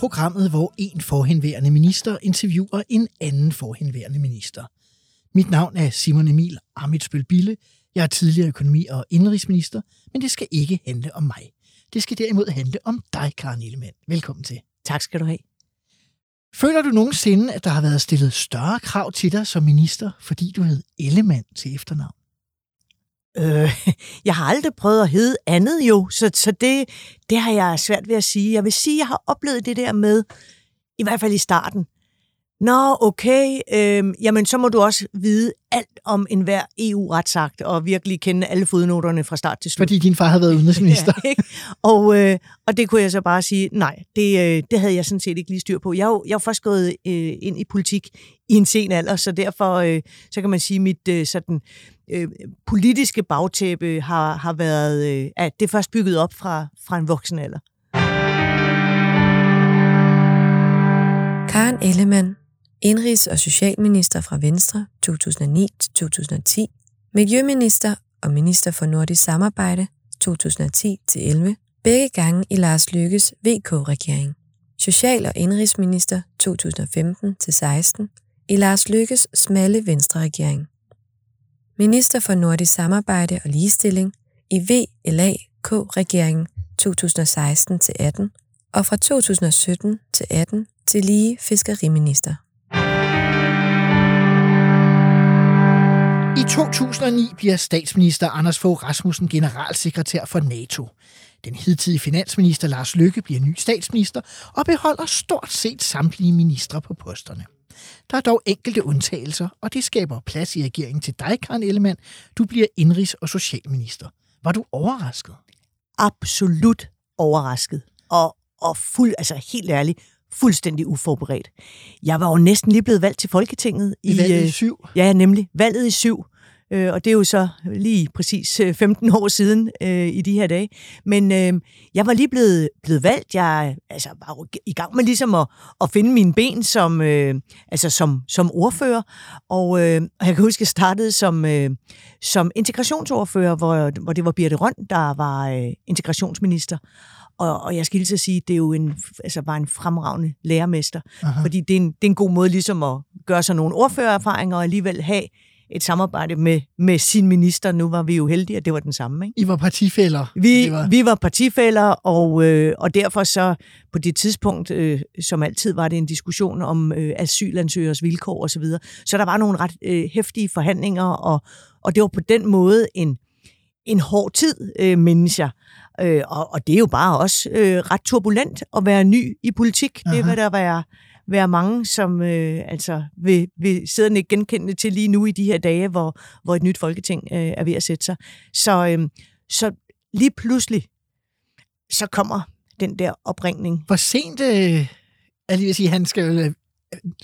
programmet, hvor en forhenværende minister interviewer en anden forhenværende minister. Mit navn er Simon Emil Amitsbøl Bille. Jeg er tidligere økonomi- og indrigsminister, men det skal ikke handle om mig. Det skal derimod handle om dig, Karen Ellemann. Velkommen til. Tak skal du have. Føler du nogensinde, at der har været stillet større krav til dig som minister, fordi du hed Ellemann til efternavn? Øh, jeg har aldrig prøvet at hedde andet jo, så, så det, det har jeg svært ved at sige. Jeg vil sige, at jeg har oplevet det der med, i hvert fald i starten, Nå, okay, øh, jamen så må du også vide alt om enhver EU-retsakt, og virkelig kende alle fodnoterne fra start til slut. Fordi din far havde været udenrigsminister. ja, ikke? Og, øh, og det kunne jeg så bare sige, nej, det, øh, det havde jeg sådan set ikke lige styr på. Jeg er jo, jeg er jo først gået øh, ind i politik i en sen alder, så derfor øh, så kan man sige, at mit øh, sådan, øh, politiske bagtæppe har, har været, øh, at det er først bygget op fra, fra en voksen alder. Karen Ellemann, indrigs- og socialminister fra Venstre 2009-2010, miljøminister og minister for nordisk samarbejde 2010-11, begge gange i Lars Lykkes VK-regering. Social- og indrigsminister 2015-16 i Lars Lykkes smalle Venstre-regering. Minister for nordisk samarbejde og ligestilling i VLAK-regeringen 2016-18 og fra 2017 til 18 til lige fiskeriminister. I 2009 bliver statsminister Anders Fogh Rasmussen generalsekretær for NATO. Den hidtidige finansminister Lars Løkke bliver ny statsminister og beholder stort set samtlige ministre på posterne. Der er dog enkelte undtagelser, og det skaber plads i regeringen til dig, Karen Ellemann. Du bliver indrigs- og socialminister. Var du overrasket? Absolut overrasket. Og, og fuld, altså helt ærligt, fuldstændig uforberedt. Jeg var jo næsten lige blevet valgt til Folketinget. I, I valget i øh, syv? Ja, nemlig. Valget i syv. Øh, og det er jo så lige præcis 15 år siden øh, i de her dage. Men øh, jeg var lige blevet, blevet valgt. Jeg altså, var jo i gang med ligesom at, at finde mine ben som, øh, altså som, som ordfører. Og, øh, jeg kan huske, at jeg startede som, øh, som integrationsordfører, hvor, hvor det var Birte Røn, der var øh, integrationsminister. Og, og jeg skal lige så sige, det er jo en, altså bare en fremragende lærermester. Aha. Fordi det er, en, det er en god måde ligesom at gøre sig nogle ordførererfaringer og alligevel have et samarbejde med, med sin minister. Nu var vi jo heldige, at det var den samme. Ikke? I var partifælder. Vi, var... vi var partifælder, og, øh, og derfor så på det tidspunkt, øh, som altid, var det en diskussion om øh, asylansøgers vilkår osv. Så, videre. så der var nogle ret øh, hæftige forhandlinger, og, og det var på den måde en, en hård tid, øh, mindes jeg. Øh, og, og det er jo bare også øh, ret turbulent at være ny i politik. Aha. Det vil der være være mange, som øh, altså vil, vil sidde ikke genkende til lige nu i de her dage, hvor, hvor et nyt folketing øh, er ved at sætte sig. Så, øh, så lige pludselig, så kommer den der opringning. Hvor sent, øh, jeg lige vil sige, han skal øh,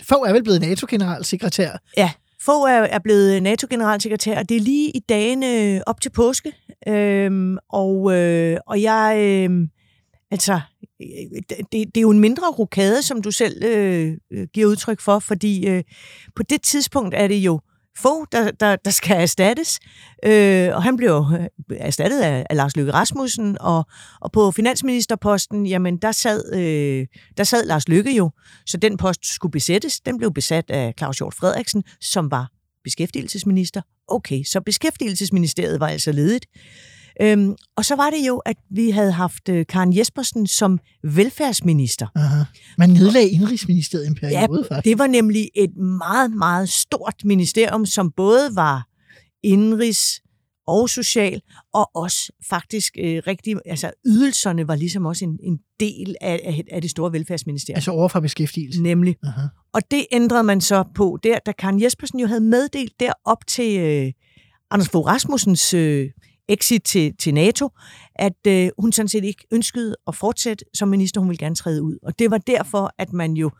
Fogh er vel blevet NATO-generalsekretær? Ja, Fogh er, er blevet NATO-generalsekretær, og det er lige i dagene op til påske. Øhm, og, øh, og jeg, øh, altså, øh, øh, det, det er jo en mindre rokade, som du selv øh, øh, giver udtryk for, fordi øh, på det tidspunkt er det jo få, der, der, der skal erstattes, øh, og han blev erstattet af, af Lars Løkke Rasmussen, og, og på finansministerposten, jamen der sad, øh, der sad Lars Løkke jo, så den post skulle besættes, den blev besat af Claus Hjort Frederiksen, som var beskæftigelsesminister. Okay, så beskæftigelsesministeriet var altså ledigt. Øhm, og så var det jo, at vi havde haft øh, Karen Jespersen som velfærdsminister. Aha. Man nedlagde indrigsministeriet en periode, ja, faktisk. det var nemlig et meget, meget stort ministerium, som både var indrigs og social, og også faktisk øh, rigtig, altså ydelserne var ligesom også en, en del af, af, af det store velfærdsministerium. Altså over for beskæftigelse? Nemlig. Aha. Og det ændrede man så på der, da Karen Jespersen jo havde meddelt derop til øh, Anders Fogh Rasmussens øh, exit til, til NATO, at øh, hun sådan set ikke ønskede at fortsætte som minister, hun ville gerne træde ud. Og det var derfor, at man jo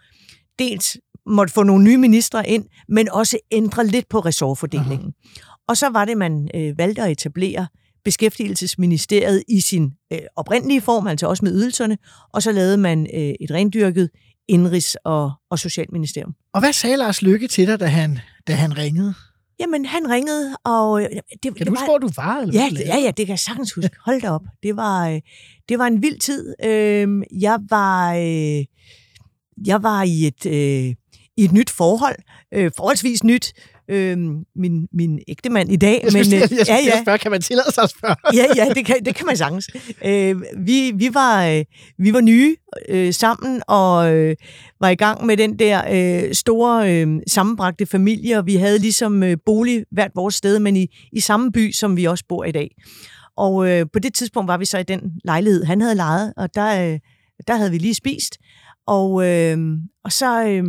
dels måtte få nogle nye ministre ind, men også ændre lidt på ressortfordelingen. Uh-huh. Og så var det, man øh, valgte at etablere Beskæftigelsesministeriet i sin øh, oprindelige form, altså også med ydelserne, og så lavede man øh, et rendyrket indrigs- og, og socialministerium. Og hvad sagde Lars Lykke til dig, da han, da han ringede? Jamen, han ringede, og... Det, kan det du huske, var, hvor du var? Eller Ja, ja, ja, det kan jeg sagtens huske. Hold da op. Det var, øh, det var en vild tid. Øh, jeg var, øh, jeg var i et, øh, i et nyt forhold. Øh, forholdsvis nyt. Øh, min, min ægte mand i dag. Jeg men, skulle, øh, jeg, jeg, jeg spørge, kan man tillade sig at spørge? ja, ja, det kan, det kan man sagtens. Øh, vi, vi, var, øh, vi var nye øh, sammen og øh, var i gang med den der øh, store øh, sammenbragte familie, og vi havde ligesom øh, bolig hvert vores sted, men i, i samme by, som vi også bor i dag. Og øh, på det tidspunkt var vi så i den lejlighed, han havde lejet, og der, øh, der havde vi lige spist. Og, øh, og så, øh,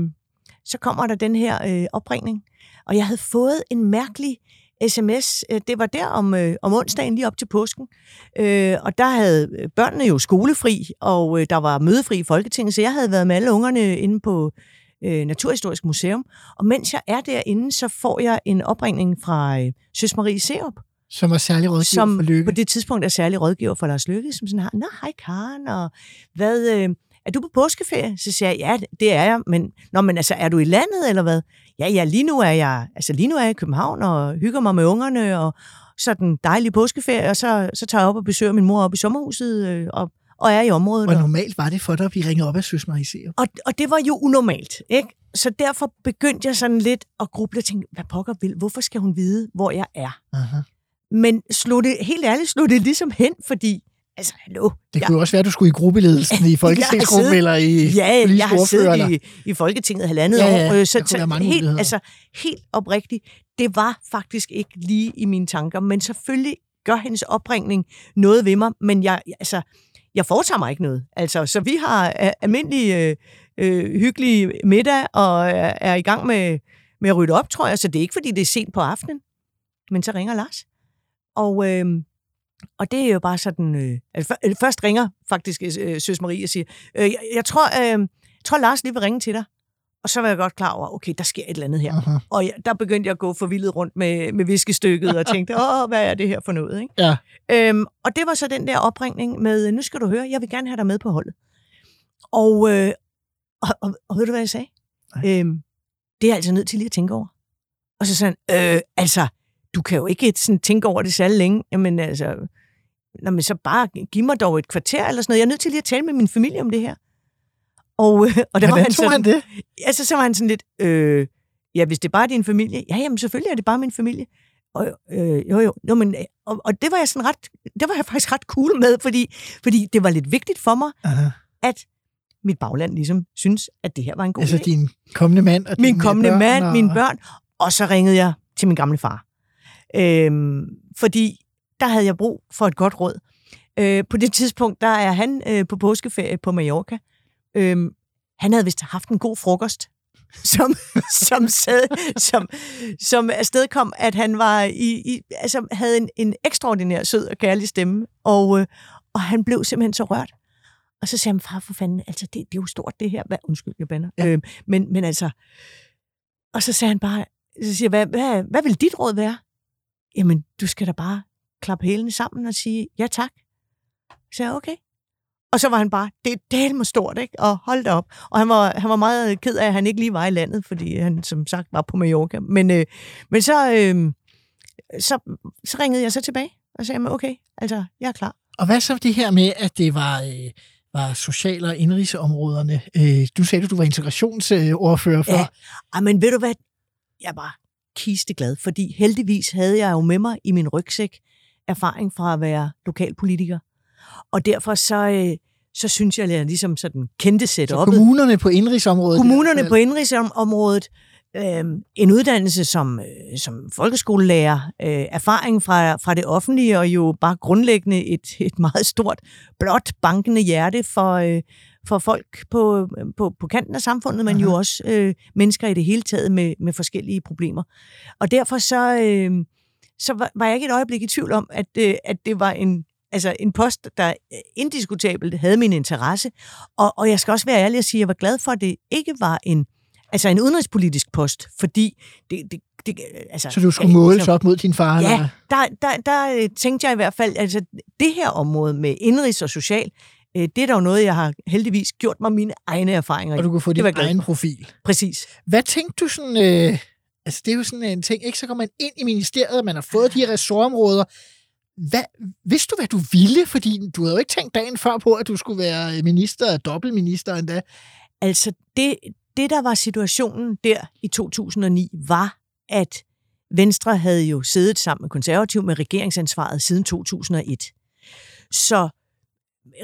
så kommer der den her øh, opringning, og jeg havde fået en mærkelig sms. Øh, Det var der om, øh, om onsdagen lige op til påsken. Øh, og der havde børnene jo skolefri, og øh, der var mødefri i Folketinget, så jeg havde været med alle ungerne inde på øh, Naturhistorisk Museum. Og mens jeg er derinde, så får jeg en opringning fra øh, Søs Marie Serup, Som var særlig rådgiver som for Lykke. på det tidspunkt er særlig rådgiver for Lars Løkke, som sådan har, Nå, hej Karen, og hvad, øh, er du på påskeferie? Så siger jeg, ja, det er jeg, men, nå, men altså, er du i landet, eller hvad? Ja, ja, lige nu er jeg, altså lige nu er jeg i København, og hygger mig med ungerne, og så den dejlige påskeferie, og så, så tager jeg op og besøger min mor op i sommerhuset, øh, og, og er i området. Og- normalt var det for dig at blive ringet op af Søs Marie Serup? og, og det var jo unormalt, ikke? Så derfor begyndte jeg sådan lidt at gruble og tænke, hvad pokker vil, hvorfor skal hun vide, hvor jeg er? Aha. Men slog det, helt ærligt slog det ligesom hen, fordi, altså, hallo. Det jeg, kunne jo også være, at du skulle i gruppeledelsen i Folketingsgruppen eller i ja, jeg har siddet i, i Folketinget halvandet Ja, ja, år, øh, så, så helt, altså, helt oprigtigt, det var faktisk ikke lige i mine tanker, men selvfølgelig gør hendes opringning noget ved mig, men jeg, altså, jeg foretager mig ikke noget. Altså, så vi har øh, almindelig øh, øh, hyggelig middag, og er, er i gang med, med at rydde op, tror jeg, så det er ikke, fordi det er sent på aftenen, men så ringer Lars. Og, øh, og det er jo bare sådan... Øh, altså, eller først ringer faktisk øh, Søs Marie og siger, øh, jeg, jeg, tror, øh, jeg tror, Lars lige vil ringe til dig. Og så var jeg godt klar over, okay, der sker et eller andet her. Aha. Og jeg, der begyndte jeg at gå forvildet rundt med, med viskestykket og tænkte, åh, hvad er det her for noget? Ikke? Ja. Øhm, og det var så den der opringning med, nu skal du høre, jeg vil gerne have dig med på holdet. Og, øh, og, og, og ved du, hvad jeg sagde? Øhm, det er jeg altså nødt til lige at tænke over. Og så sådan, øh, altså, du kan jo ikke sådan tænke over det særlig længe. Jamen altså, Nå, men så bare giv mig dog et kvarter eller sådan noget. Jeg er nødt til lige at tale med min familie om det her. Og, øh, og der var Hvordan han tog sådan, han det? Altså, så var han sådan lidt, øh, ja, hvis det bare er din familie, ja, jamen selvfølgelig er det bare min familie. Og, øh, jo, jo, jo, men, øh, og, og det var jeg sådan ret, det var jeg faktisk ret cool med, fordi, fordi det var lidt vigtigt for mig, Aha. at mit bagland ligesom synes, at det her var en god Altså idé. din kommende mand og Min kommende børn mand, og... mine børn, og så ringede jeg til min gamle far. Øhm, fordi der havde jeg brug for et godt råd. Øh, på det tidspunkt, der er han øh, på påskeferie på Mallorca. Øhm, han havde vist haft en god frokost, som, som, sad, som, som afstedkom, at han var i, i, altså, havde en, en ekstraordinær sød og kærlig stemme, og, øh, og han blev simpelthen så rørt. Og så sagde han, far for fanden, altså det, det er jo stort det her. Hvad? Undskyld, jeg bander. Ja. Øh, men, men altså, og så sagde han bare, så siger, hvad, hvad, hvad vil dit råd være? Jamen, du skal da bare klappe hælene sammen og sige, ja tak. Så jeg, okay. Og så var han bare, det er delme stort, ikke? Og hold da op. Og han var, han var meget ked af, at han ikke lige var i landet, fordi han som sagt var på Mallorca. Men, øh, men så, øh, så, så ringede jeg så tilbage og sagde, okay, altså, jeg er klar. Og hvad så det her med, at det var, øh, var social- og indrigsområderne? Øh, du sagde, at du var integrationsordfører for. Ja. Men ved du hvad? Jeg var kisteglad, fordi heldigvis havde jeg jo med mig i min rygsæk erfaring fra at være lokalpolitiker. Og derfor så, øh, så synes jeg, at jeg ligesom sådan kendte Så setup'et. kommunerne på indrigsområdet. Kommunerne på indrigsområdet, øh, en uddannelse som, øh, som folkeskolelærer, øh, erfaring fra, fra det offentlige, og jo bare grundlæggende et, et meget stort, blåt, bankende hjerte for, øh, for folk på, på, på kanten af samfundet, men jo Aha. også øh, mennesker i det hele taget med, med forskellige problemer. Og derfor så, øh, så var, var jeg ikke et øjeblik i tvivl om, at, øh, at det var en, altså en post, der øh, indiskutabelt havde min interesse. Og, og jeg skal også være ærlig og sige, at jeg var glad for, at det ikke var en altså en udenrigspolitisk post, fordi det, det, det altså, Så du skulle måles så- op mod din far? Ja, eller? der, der, der øh, tænkte jeg i hvert fald, altså det her område med indrigs og social, øh, det er jo noget, jeg har heldigvis gjort mig mine egne erfaringer. Og du kunne få din egen profil. Præcis. Hvad tænkte du sådan... Øh, altså, det er jo sådan en ting, ikke? Så kommer man ind i ministeriet, man har fået de her ressortområder. Hvad, vidste du, hvad du ville? Fordi du havde jo ikke tænkt dagen før på, at du skulle være minister, dobbeltminister endda. Altså det, det, der var situationen der i 2009, var, at Venstre havde jo siddet sammen med konservativ med regeringsansvaret siden 2001. Så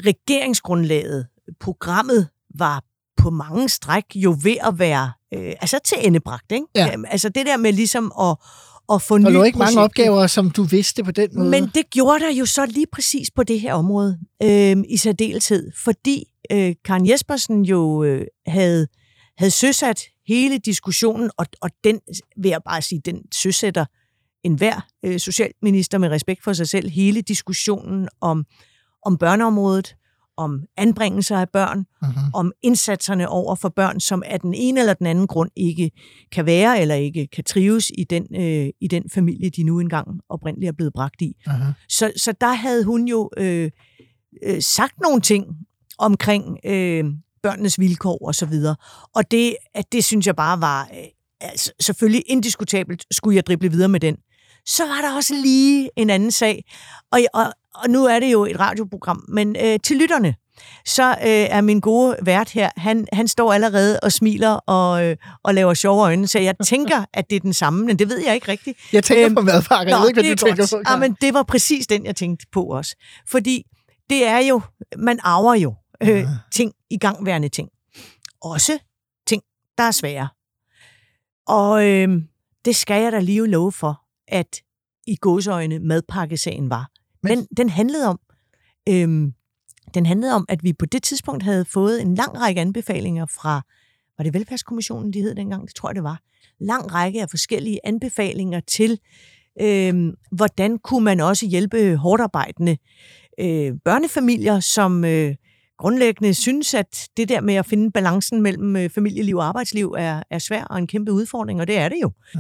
regeringsgrundlaget, programmet, var på mange stræk jo ved at være øh, altså til endebragt. Ikke? Ja. Jamen, Altså det der med ligesom at, at få Der nye lå ikke mange opgaver, som du vidste på den måde. Men det gjorde der jo så lige præcis på det her område øh, i særdeleshed, fordi øh, Karen Jespersen jo øh, havde, havde søsat hele diskussionen, og, og den vil jeg bare sige, den søsætter enhver øh, socialminister med respekt for sig selv, hele diskussionen om, om børneområdet, om anbringelser af børn, uh-huh. om indsatserne over for børn, som af den ene eller den anden grund ikke kan være eller ikke kan trives i den, øh, i den familie, de nu engang oprindeligt er blevet bragt i. Uh-huh. Så, så der havde hun jo øh, øh, sagt nogle ting omkring øh, børnenes vilkår og så videre. Og det, at det synes jeg bare var øh, altså, selvfølgelig indiskutabelt, skulle jeg drible videre med den. Så var der også lige en anden sag, og, og, og nu er det jo et radioprogram, men øh, til lytterne, så øh, er min gode vært her, han, han står allerede og smiler og, øh, og laver sjove øjne, så jeg tænker, at det er den samme, men det ved jeg ikke rigtigt. Jeg tænker Øhm, på madpakker. Jeg ved ikke, hvad det du er tænker godt. på. Ja, Karen. men det var præcis den, jeg tænkte på også. Fordi det er jo, man arver jo øh, Ja. ting, i gangværende ting. Også ting, der er svære. Og øh, det skal jeg da lige love for, at i gåsøjne madpakkesagen var. Men- den handlede om, øhm, den handlede om, at vi på det tidspunkt havde fået en lang række anbefalinger fra, var det Velfærdskommissionen, de hed dengang? Det tror jeg, det var. Lang række af forskellige anbefalinger til, øhm, hvordan kunne man også hjælpe hårdarbejdende øh, børnefamilier, som øh, grundlæggende synes, at det der med at finde balancen mellem øh, familieliv og arbejdsliv er, er svært og en kæmpe udfordring, og det er det jo. Ja.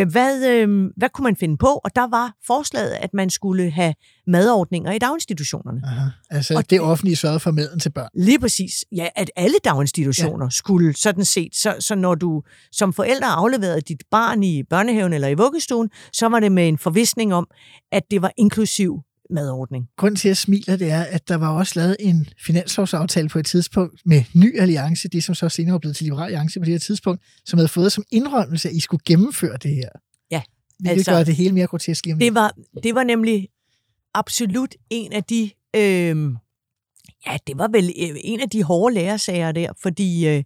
Øh, hvad, øh, hvad kunne man finde på? Og der var forslaget, at man skulle have madordninger i daginstitutionerne. Aha. Altså, Og det det- offentlige sørgede for maden til børn. Lige præcis. Ja, at alle daginstitutioner ja. skulle sådan set, så, så når du som forældre afleverede dit barn i børnehaven eller i vuggestuen, så var det med en forvisning om, at det var inklusiv madordning. Grunden til, at jeg smiler, det er, at der var også lavet en finanslovsaftale på et tidspunkt med Ny Alliance, det som så senere er blevet til Liberal Alliance på det her tidspunkt, som havde fået som indrømmelse, at I skulle gennemføre det her. Ja, Vi altså- gøre det hele mere grotesk lige Det var, det var nemlig absolut en af de, øh, ja, det var vel øh, en af de hårde lærersager der, fordi, øh,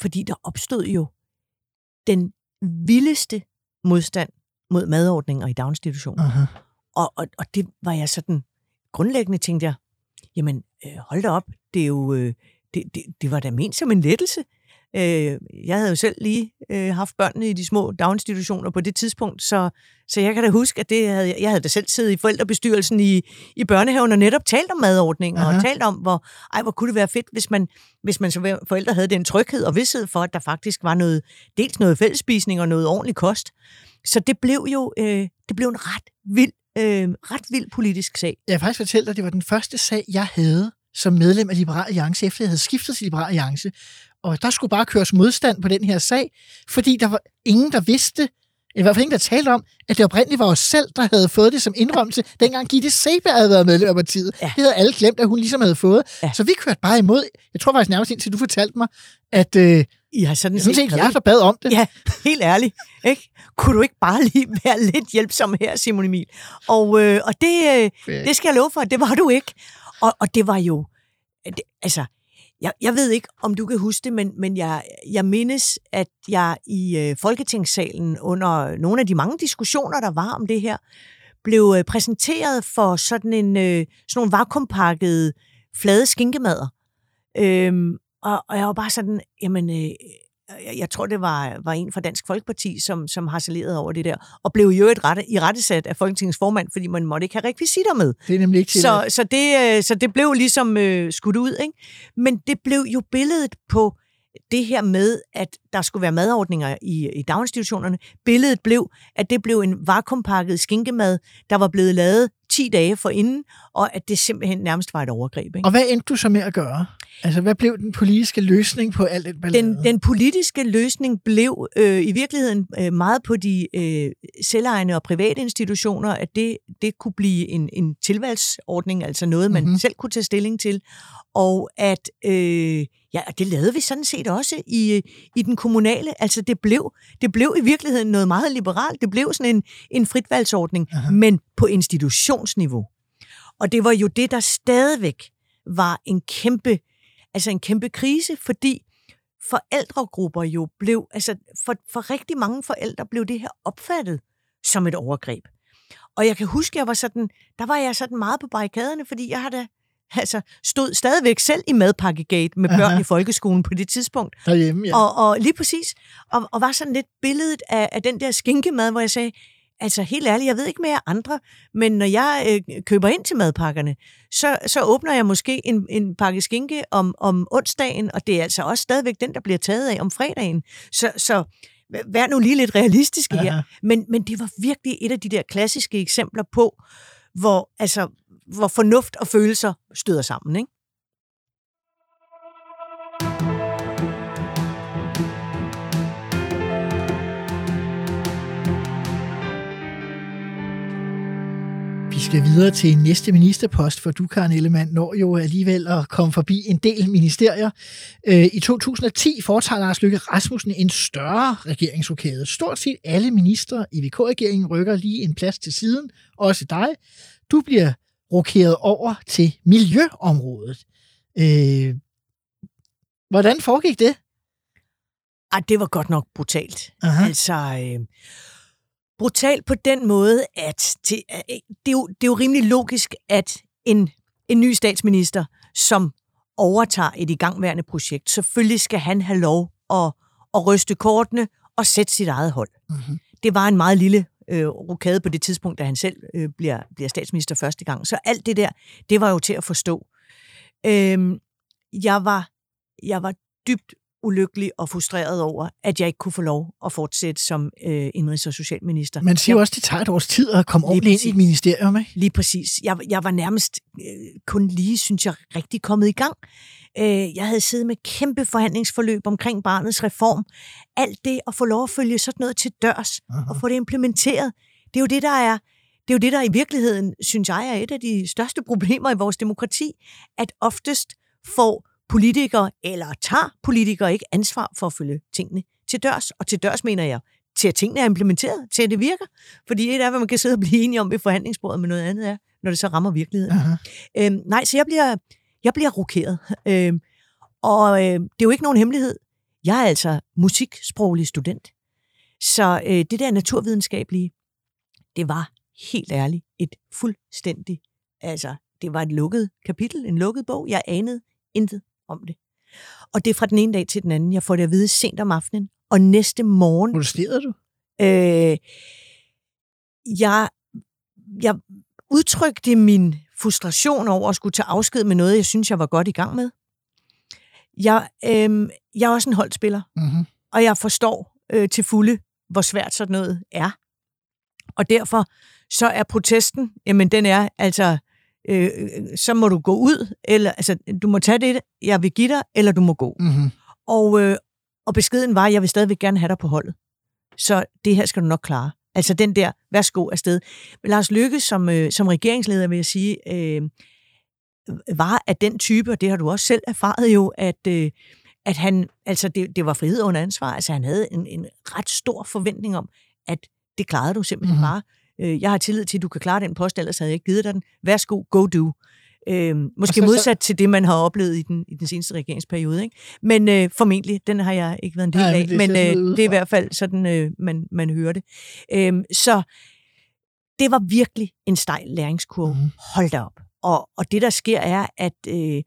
fordi der opstod jo den vildeste modstand mod madordninger i daginstitutioner. Aha. Og, og, og det var jeg sådan, grundlæggende tænkte jeg, jamen øh, hold da op, det er jo, øh, det, det, det var da ment som en lettelse. Øh, jeg havde jo selv lige øh, haft børnene i de små daginstitutioner på det tidspunkt, så, så jeg kan da huske, at det havde, jeg havde da selv siddet i forældrebestyrelsen i, i børnehaven og netop talt om madordninger Aha. og talt om, hvor, ej, hvor kunne det være fedt, hvis man, hvis man som forældre havde den tryghed og vidsthed for, at der faktisk var noget, dels noget fællesspisning og noget ordentlig kost. Så det blev jo øh, det blev en ret vild, øh, ret vild politisk sag. Jeg vil faktisk fortælle dig, at det var den første sag, jeg havde som medlem af Liberal Alliance, efter jeg havde skiftet til Liberal Alliance. Og der skulle bare køres modstand på den her sag, fordi der var ingen, der vidste, i hvert fald ingen, der talte om, at det oprindeligt var os selv, der havde fået det som indrømmelse, dengang Gitte Seberg havde været medlem af partiet. Ja. Det havde alle glemt, at hun ligesom havde fået. Ja. Så vi kørte bare imod. Jeg tror faktisk nærmest indtil du fortalte mig, at øh, I har sådan, sådan set jeg, der bad om det. Ja, helt ærligt. Ikke? Kunne du ikke bare lige være lidt hjælpsom her, Simon Emil? Og, øh, og det, øh, det skal jeg love for, det var du ikke. Og, og det var jo... Det, altså, jeg, jeg ved ikke, om du kan huske det, men, men jeg, jeg mindes, at jeg i øh, Folketingssalen under nogle af de mange diskussioner, der var om det her, blev øh, præsenteret for sådan en øh, sådan nogle vakuumpakkede flade skinkemader. Øhm, og, og jeg var bare sådan, jamen, øh, jeg, tror, det var, var en fra Dansk Folkeparti, som, som harcelerede over det der, og blev jo et rette, i rettesat af Folketingets formand, fordi man måtte ikke have rekvisitter med. Det er nemlig ikke Så, så, det, øh, så det blev ligesom øh, skudt ud, ikke? Men det blev jo billedet på det her med, at der skulle være madordninger i, i daginstitutionerne, billedet blev, at det blev en vakuumpakket skinkemad, der var blevet lavet 10 dage forinden, og at det simpelthen nærmest var et overgreb. Ikke? Og hvad endte du så med at gøre? Altså, hvad blev den politiske løsning på alt det ballade? Den, den politiske løsning blev øh, i virkeligheden øh, meget på de øh, selvejende og private institutioner, at det, det kunne blive en, en tilvalgsordning, altså noget, man mm-hmm. selv kunne tage stilling til, og at øh, ja, det lavede vi sådan set også i, i den kommunale. Altså det blev, det blev i virkeligheden noget meget liberalt. Det blev sådan en, en fritvalgsordning, Aha. men på institutionsniveau. Og det var jo det, der stadigvæk var en kæmpe, altså en kæmpe krise, fordi forældregrupper jo blev, altså for, for rigtig mange forældre blev det her opfattet som et overgreb. Og jeg kan huske, jeg var sådan, der var jeg sådan meget på barrikaderne, fordi jeg havde altså, stod stadigvæk selv i madpakkegate med børn Aha. i folkeskolen på det tidspunkt. Derhjemme, ja. Og, og lige præcis, og, og var sådan lidt billedet af, af den der skinkemad, hvor jeg sagde, altså helt ærligt, jeg ved ikke mere andre, men når jeg øh, køber ind til madpakkerne, så, så åbner jeg måske en, en pakke skinke om, om onsdagen, og det er altså også stadigvæk den, der bliver taget af om fredagen. Så, så vær nu lige lidt realistiske Aha. her. Men, men det var virkelig et af de der klassiske eksempler på, hvor, altså, hvor fornuft og følelser støder sammen. Ikke? skal videre til næste ministerpost, for du, Karen Ellemann, når jo alligevel at komme forbi en del ministerier. Øh, I 2010 foretager Lars Løkke Rasmussen en større regeringsrokade. Stort set alle ministre i VK-regeringen rykker lige en plads til siden, også dig. Du bliver rokeret over til miljøområdet. Øh, hvordan foregik det? Ej, det var godt nok brutalt. Aha. Altså, øh, brutal på den måde, at til, øh, det, er jo, det er jo rimelig logisk, at en, en ny statsminister, som overtager et igangværende projekt, selvfølgelig skal han have lov at, at ryste kortene og sætte sit eget hold. Mm-hmm. Det var en meget lille øh, rokade på det tidspunkt, da han selv øh, bliver, bliver statsminister første gang. Så alt det der, det var jo til at forstå. Øh, jeg var jeg var dybt ulykkelig og frustreret over, at jeg ikke kunne få lov at fortsætte som øh, indrigs- og socialminister. Man siger jeg, også, at det tager et års tid at komme ordentligt ind i et ministerium, ikke? Lige præcis. Jeg, jeg var nærmest øh, kun lige, synes jeg, rigtig kommet i gang. Øh, jeg havde siddet med kæmpe forhandlingsforløb omkring barnets reform. Alt det at få lov at følge sådan noget til dørs Aha. og få det implementeret, det er jo det, der er det er jo det, der i virkeligheden, synes jeg, er et af de største problemer i vores demokrati, at oftest får politikere, eller tager politikere ikke ansvar for at følge tingene til dørs. Og til dørs mener jeg, til at tingene er implementeret, til at det virker. Fordi et er, hvad man kan sidde og blive enige om ved forhandlingsbordet, men noget andet er, når det så rammer virkeligheden. Uh-huh. Øhm, nej, så jeg bliver, jeg bliver rokeret. Øhm, og øh, det er jo ikke nogen hemmelighed. Jeg er altså musiksproglig student. Så øh, det der naturvidenskabelige, det var helt ærligt et fuldstændig, altså det var et lukket kapitel, en lukket bog. Jeg anede intet om det. Og det er fra den ene dag til den anden. Jeg får det at vide sent om aftenen, og næste morgen... Protesterede du? Øh, jeg, jeg udtrykte min frustration over at skulle tage afsked med noget, jeg synes, jeg var godt i gang med. Jeg, øh, jeg er også en holdspiller, mm-hmm. og jeg forstår øh, til fulde, hvor svært sådan noget er. Og derfor så er protesten, jamen den er altså øh, så må du gå ud, eller altså, du må tage det, jeg vil give dig, eller du må gå. Mm-hmm. Og, øh, og beskeden var, at jeg vil stadigvæk gerne have dig på holdet. Så det her skal du nok klare. Altså den der, værsgo afsted. Men Lars Lykke som, øh, som regeringsleder, vil jeg sige, øh, var af den type, og det har du også selv erfaret jo, at, øh, at han, altså det, det var frihed under ansvar, altså han havde en, en ret stor forventning om, at det klarede du simpelthen mm-hmm. bare øh, jeg har tillid til, at du kan klare den post, ellers havde jeg ikke givet dig den. Værsgo, go do. Øh, måske så, modsat så... til det, man har oplevet i den, i den seneste regeringsperiode. Ikke? Men øh, formentlig, den har jeg ikke været en del af, men, det, men øh, det er i hvert fald sådan, øh, man, man hører det. Øh, så det var virkelig en stejl læringskurve. Mm. Hold da op. Og, og det, der sker, er, at øh,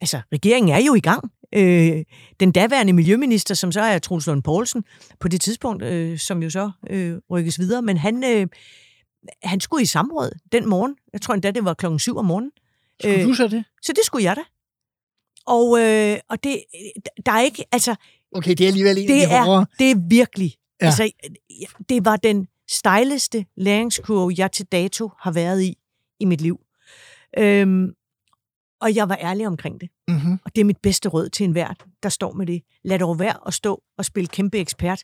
altså, regeringen er jo i gang. Øh, den daværende miljøminister, som så er Troels Lund Poulsen, på det tidspunkt, øh, som jo så øh, rykkes videre, men han... Øh, han skulle i samråd den morgen. Jeg tror endda, det var klokken 7 om morgenen. Skulle øh, du så det? Så det skulle jeg da. Og, øh, og det, der er ikke, altså, Okay, det er alligevel en det er, det er virkelig, Ja. ja. altså, det var den stejleste læringskurve, jeg til dato har været i, i mit liv. Øhm, og jeg var ærlig omkring det. Mm-hmm. Og det er mit bedste råd til enhver, der står med det. Lad dog være at stå og spille kæmpe ekspert,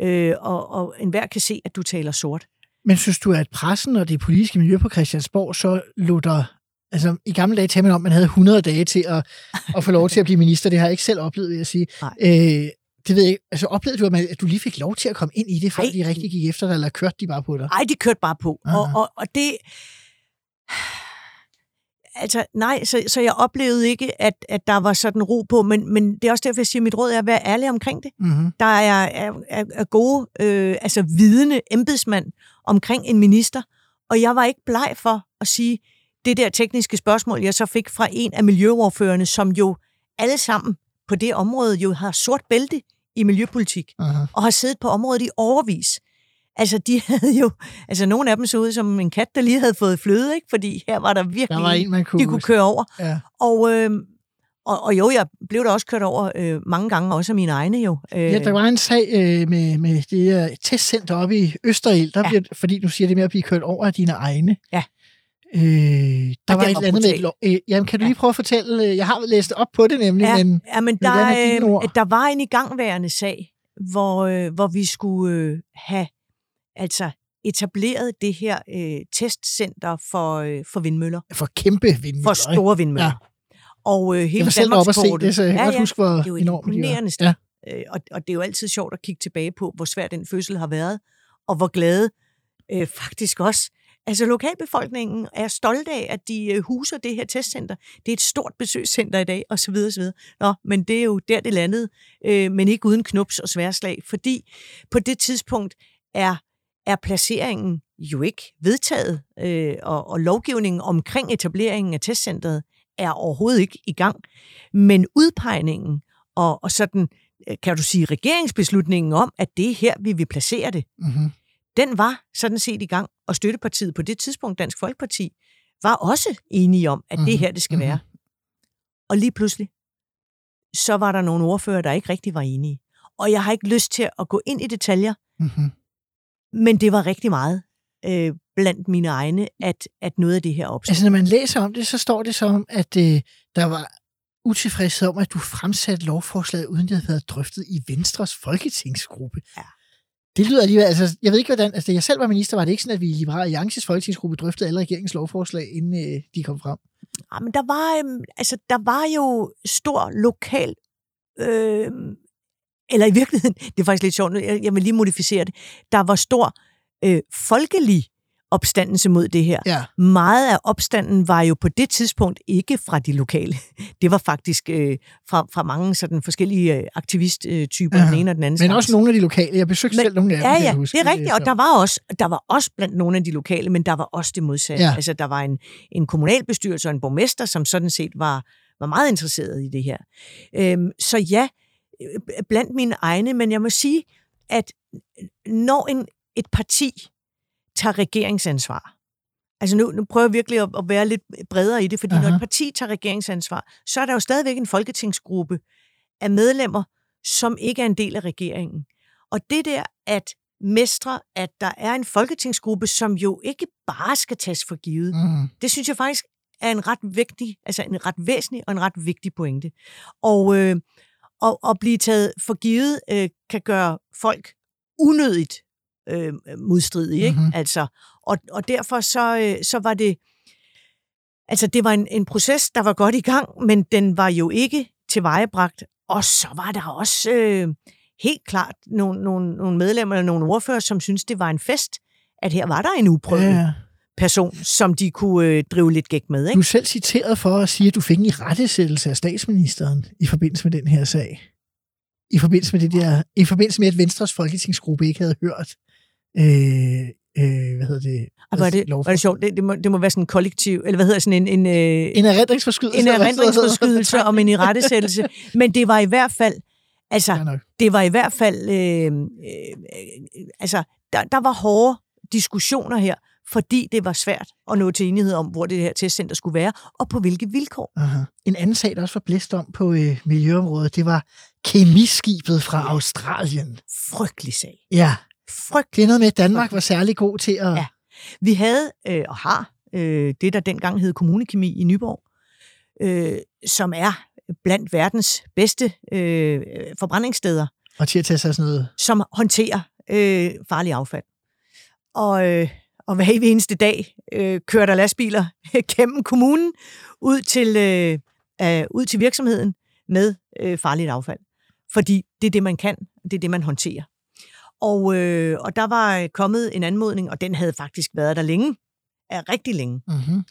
øh, og, og enhver kan se, at du taler sort. Men synes du, at pressen og det politiske miljø på Christiansborg så lutter... Altså, i gamle dage talte man om, at man havde 100 dage til at, at få lov til at blive minister. Det har jeg ikke selv oplevet, vil jeg sige. Nej. Øh, det ved jeg ikke. Altså, oplevede du, at, man, at du lige fik lov til at komme ind i det, før Nej. de rigtig gik efter dig, eller kørte de bare på dig? Ej, de kørte bare på. Og, og, og det... Altså, nej, så, så jeg oplevede ikke, at, at der var sådan ro på, men, men det er også derfor, jeg siger, at mit råd er at være ærlig omkring det. Mm-hmm. Der er, er, er, er gode, øh, altså vidende embedsmand omkring en minister, og jeg var ikke bleg for at sige det der tekniske spørgsmål, jeg så fik fra en af miljøoverførerne, som jo alle sammen på det område jo har sort bælte i miljøpolitik Aha. og har siddet på området i overvis. Altså, de havde jo... Altså, nogle af dem så ud som en kat, der lige havde fået fløde, ikke? Fordi her var der virkelig... Der var en, man kunne... de kunne køre over. Ja. Og, øh, og, og jo, jeg blev da også kørt over øh, mange gange, også af mine egne jo. Øh, Ja, der var en sag øh, med, med det her testcenter oppe i Østerild, der Ja. bliver, fordi du siger det med at blive kørt over af dine egne. Ja. Øh, der var den et var eller andet med... et brutal. lo- Øh, jamen, kan du Ja. lige prøve at fortælle? øh, Jeg har læst op på det nemlig, ja, men... ja, men der, øh, der var en igangværende sag, hvor, øh, hvor vi skulle øh, have altså etableret det her øh, testcenter for, øh, for vindmøller. For kæmpe vindmøller. For store vindmøller. Ja. Og øh, hele Jeg var selv oppe og se det, så jeg kan ja, huske, hvor det er jo enormt de var. imponerende Ja. Øh, og, og det er jo altid sjovt at kigge tilbage på, hvor svær den fødsel har været, og hvor glade øh, faktisk også. Altså lokalbefolkningen er stolte af, at de øh, huser det her testcenter. Det er et stort besøgscenter i dag, osv. osv. Nå, men det er jo der, det landede, øh, men ikke uden knups og sværslag, fordi på det tidspunkt er, er placeringen jo ikke vedtaget, øh, og, og lovgivningen omkring etableringen af testcenteret er overhovedet ikke i gang. Men udpegningen og, og sådan, øh, kan du sige, regeringsbeslutningen om, at det er her, vi vil placere det, Mm-hmm den var sådan set i gang, og støttepartiet på det tidspunkt, Dansk Folkeparti, var også enige om, at det er her, det skal Mhm. være. Og lige pludselig, så var der nogle ordfører, der ikke rigtig var enige. Og jeg har ikke lyst til at gå ind i detaljer, Mm-hmm. men det var rigtig meget øh, blandt mine egne, at, at noget af det her opstod. Altså, når man læser om det, så står det som, at øh, der var utilfredshed om, at du fremsatte lovforslaget, uden det havde været drøftet i Venstres folketingsgruppe. Ja. Det lyder alligevel, altså, jeg ved ikke, hvordan, altså, jeg selv var minister, var det ikke sådan, at vi i Liberale Alliances folketingsgruppe drøftede alle regeringens lovforslag, inden øh, de kom frem. Ja, men der var, øhm, altså, der var jo stor lokal... Øh, eller i virkeligheden, det er faktisk lidt sjovt, jeg, jeg vil lige modificere det. Der var stor øh, folkelig opstandelse mod det her. Ja. Meget af opstanden var jo på det tidspunkt ikke fra de lokale. Det var faktisk øh, fra, fra mange sådan forskellige øh, aktivisttyper, Ja. den ene og den anden Men slags. også nogle af de lokale. Jeg besøgte Men- selv nogle af dem, Ja, kan ja, jeg huske. det er rigtigt, og så- der var også der var også blandt nogle af de lokale, men der var også det modsatte. Ja. Ja. Altså, der var en, en kommunalbestyrelse og en borgmester, som sådan set var, var meget interesseret i det her. Øhm, så ja, øh, blandt mine egne, men jeg må sige, at når en, et parti tager regeringsansvar, altså nu, nu prøver jeg virkelig at, at være lidt bredere i det, fordi Aha. når et parti tager regeringsansvar, så er der jo stadigvæk en folketingsgruppe af medlemmer, som ikke er en del af regeringen. Og det der at mestre, at der er en folketingsgruppe, som jo ikke bare skal tages for givet, Mhm. det synes jeg faktisk er en ret vigtig, altså en ret væsentlig og en ret vigtig pointe. Og, øh, og at blive taget for givet øh, kan gøre folk unødigt øh, modstridige, ikke? Mhm. Altså, og, og derfor så, øh, så var det, altså det var en, en proces, der var godt i gang, men den var jo ikke tilvejebragt. Og så var der også øh, helt klart nogle, nogle, nogle medlemmer eller nogle ordfører, som syntes, det var en fest, at her var der en uprøvet Ja, person, som de kunne øh, drive lidt gæk med. Du Ikke? er selv citeret for at sige, at du fik en irettesættelse af statsministeren i forbindelse med den her sag. I forbindelse med det der, i forbindelse med, at Venstres folketingsgruppe ikke havde hørt, øh, øh, hvad hedder det? Og var det, var det sjovt? Det, det, må, det må være sådan en kollektiv, eller hvad hedder sådan en... en øh, En erindringsforskydelse. en erindringsforskydelse om en irettesættelse. Men det var i hvert fald, altså, Ja, det var i hvert fald, øh, øh, altså, der, der var hårde diskussioner her, fordi det var svært at nå til enighed om, hvor det her testcenter skulle være, og på hvilke vilkår. Aha. En anden sag, der også var blæst om på øh, miljøområdet, det var kemiskibet fra Australien. Frygtelig sag. Ja, Frygtelig. noget med, Danmark var særlig god til at... Ja. Vi havde øh, og har øh, det, der dengang hed Kommunekemi i Nyborg, øh, som er blandt verdens bedste øh, forbrændingssteder, Og til at tage sig sådan noget... som håndterer øh, farlig affald. Og, øh, og hver eneste dag øh, kører der lastbiler gennem kommunen ud til, øh, øh, ud til virksomheden med øh, farligt affald. Fordi det er det, man kan, det er det, man håndterer. Og, øh, og der var kommet en anmodning, og den havde faktisk været der længe, er rigtig længe. Mm-hmm.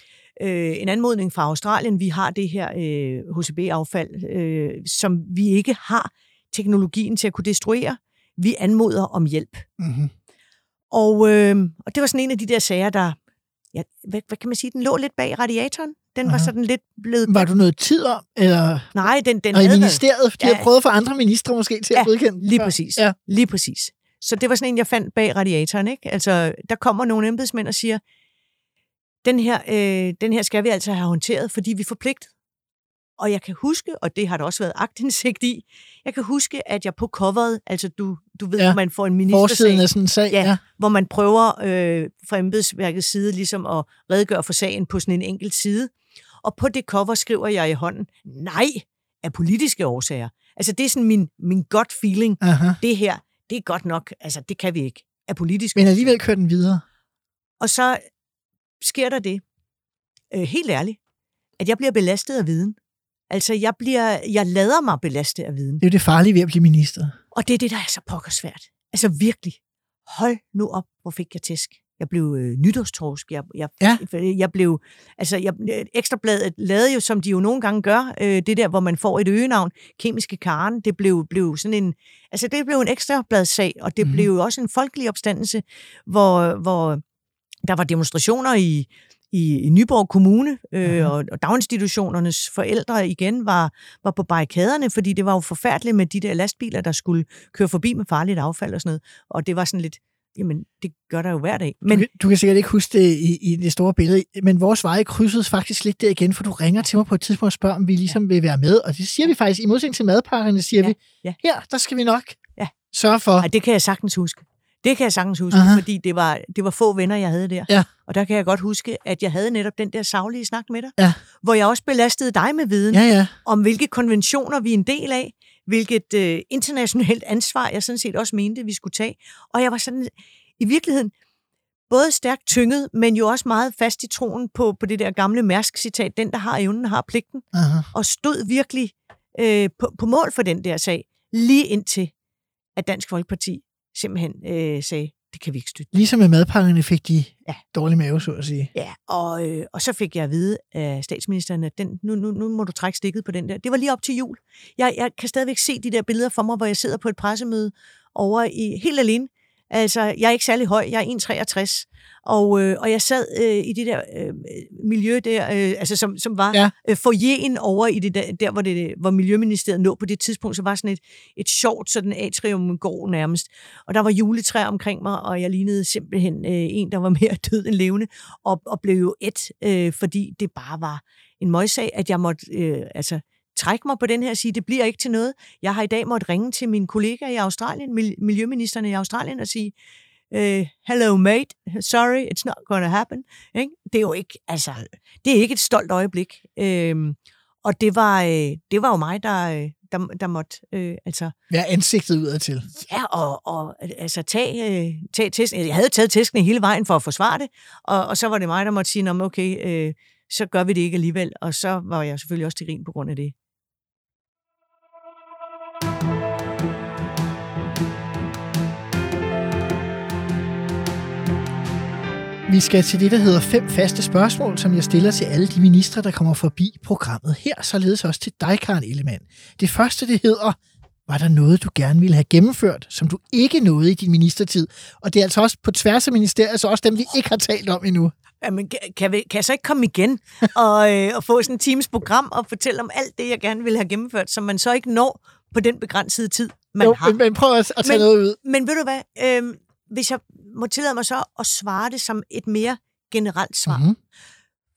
Øh, en anmodning fra Australien. Vi har det her øh, HCB-affald, øh, som vi ikke har teknologien til at kunne destruere. Vi anmoder om hjælp. Mm-hmm. Og, øh, og det var sådan en af de der sager, der, ja, hvad, hvad kan man sige, den lå lidt bag radiatoren. Den var Aha. sådan lidt blevet... Var du noget tid om, eller... Nej, den, den Og i havde ministeriet, fordi Ja. jeg prøvede at få andre ministre måske til at Ja, godkende den Lige præcis. Ja. Lige præcis. Så det var sådan en, jeg fandt bag radiatoren. Ikke? Altså, der kommer nogle embedsmænd og siger, den her, øh, den her skal vi altså have håndteret, fordi vi er forpligtet. Og jeg kan huske, og det har der også været agtindsigt i, jeg kan huske, at jeg på coveret, altså du, du ved, Ja. man får en ministersag, af sådan en sag, Ja. ja. hvor man prøver øh, fra embedsværkets side ligesom at redegøre for sagen på sådan en enkelt side. Og på det cover skriver jeg i hånden, nej, af politiske årsager. Altså det er sådan min, min gut feeling. Aha. Det her, det er godt nok, altså det kan vi ikke, af politiske Men alligevel kører den videre. Og så sker der det, øh, helt ærligt, at jeg bliver belastet af viden. Altså jeg, bliver, jeg lader mig belaste af viden. Det er jo det farlige ved at blive minister. Og det er det, der er så pokkersvært. Altså virkelig. Hold nu op, hvor fik jeg tæsk. Jeg blev øh, nytårstorsk. Jeg, jeg, Ja. jeg blev, altså jeg, Ekstrabladet lavede jo, som de jo nogle gange gør, øh, det der, hvor man får et øgenavn, kemiske karen, det blev, blev sådan en, altså det blev en ekstrabladssag, og det mm. blev jo også en folkelig opstandelse, hvor, hvor der var demonstrationer i, i, i Nyborg Kommune, øh, Mhm. og, og daginstitutionernes forældre igen var, var på barrikaderne, fordi det var jo forfærdeligt med de der lastbiler, der skulle køre forbi med farligt affald og sådan noget. Og det var sådan lidt, jamen, det gør der jo hver dag. Men, du, kan- du kan sikkert ikke huske det i, i det store billede, men vores veje krydsedes faktisk lidt der igen, for du ringer til mig på et tidspunkt og spørger, om vi ligesom vil være med, og det siger vi faktisk, i modsætning til madpakkerne, siger Ja, vi, ja. her, der skal vi nok Ja. sørge for. ej, det kan jeg sagtens huske. Det kan jeg sagtens huske. Aha. fordi det var, det var få venner, jeg havde der. Ja. Og der kan jeg godt huske, at jeg havde netop den der savlige snak med dig, Ja. hvor jeg også belastede dig med viden. Ja, ja. om hvilke konventioner vi er en del af, hvilket øh, internationalt ansvar jeg sådan set også mente, vi skulle tage. Og jeg var sådan i virkeligheden både stærkt tynget, men jo også meget fast i troen på, på det der gamle Mærsk-citat, den, der har evnen, har pligten, Aha. og stod virkelig øh, på, på mål for den der sag, lige indtil, at Dansk Folkeparti simpelthen øh, sagde, det kan vi ikke støtte. Ligesom med madpakkerne fik de Ja. dårlig mave, så at sige. Ja, og, øh, og så fik jeg at vide af statsministeren, at den, nu, nu, nu må du trække stikket på den der. Det var lige op til jul. Jeg, jeg kan stadigvæk se de der billeder for mig, hvor jeg sidder på et pressemøde over i helt alene. Altså, jeg er ikke særlig høj, jeg er 1,63, og, øh, og jeg sad øh, i det der øh, miljø der, øh, altså som, som var Ja. øh, foyeren over i det der, der hvor, det, hvor Miljøministeriet lå på det tidspunkt, så var sådan et, et sjovt sådan atriumgård nærmest, og der var juletræer omkring mig, og jeg lignede simpelthen øh, en, der var mere død end levende, og, og blev jo et, øh, fordi det bare var en møgssag, at jeg måtte øh, altså, trække mig på den her og sige, det bliver ikke til noget. Jeg har i dag måttet ringe til min kollega i Australien, mil- miljøministeren i Australien, og sige, øh, hello mate, sorry, it's not gonna happen. Ikke? Det er jo ikke, altså, det er ikke et stolt øjeblik. Øhm, og det var, øh, det var jo mig, der, øh, der, der måtte, øh, altså, Vær ansigtet udad til. Ja, og, og altså, tage, øh, tage testen. Jeg havde taget testene hele vejen for at forsvare det, og, og så var det mig, der måtte sige, "Nå, men okay, øh, så gør vi det ikke alligevel. Og så var jeg selvfølgelig også til grin på grund af det. Vi skal til det, der hedder fem faste spørgsmål, som jeg stiller til alle de ministre, der kommer forbi programmet her, således også til dig, Karen Ellemann. Det første, det hedder, var der noget, du gerne ville have gennemført, som du ikke nåede i din ministertid? Og det er altså også på tværs af ministeriet, så også dem, vi ikke har talt om endnu. Jamen, kan, kan, vi, kan jeg så ikke komme igen og, øh, og få sådan en times program og fortælle om alt det, jeg gerne ville have gennemført, som man så ikke når på den begrænsede tid, man jo, har? men, prøv at, tage Men- noget ud. Men ved du hvad, øh, hvis jeg må tillade mig så at svare det som et mere generelt svar. Mhm.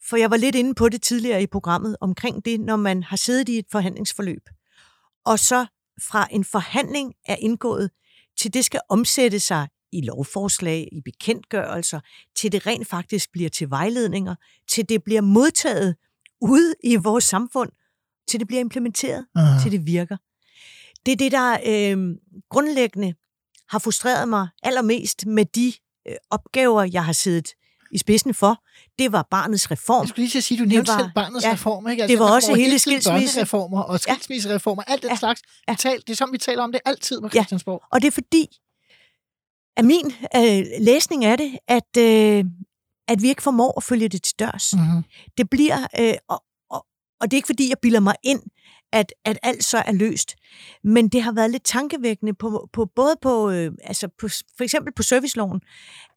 For jeg var lidt inde på det tidligere i programmet omkring det, når man har siddet i et forhandlingsforløb, og så fra en forhandling er indgået, til det skal omsætte sig i lovforslag, i bekendtgørelser, til det rent faktisk bliver til vejledninger, til det bliver modtaget ude i vores samfund, til det bliver implementeret, Aha. til det virker. Det er det, der øh, grundlæggende har frustreret mig allermest med de øh, opgaver, jeg har siddet i spidsen for. Det var barnets reform. Jeg skulle lige til at sige, du nævnte var- selv barnets ja, reform, ikke? det var også hele hele tiden skilsmisse. børnereformer og Ja. skilsmissereformer, alt den Ja. slags. Ja. Vi tal, det er som vi taler om det altid på Ja. Christiansborg. Og det er fordi, at min øh, læsning af det, at, øh, at vi ikke formår at følge det til dørs. Mm-hmm. Det bliver, øh, og, og, og det er ikke fordi, jeg bilder mig ind, at, at alt så er løst. Men det har været lidt tankevækkende, på, på, både på, øh, altså på, for eksempel på serviceloven,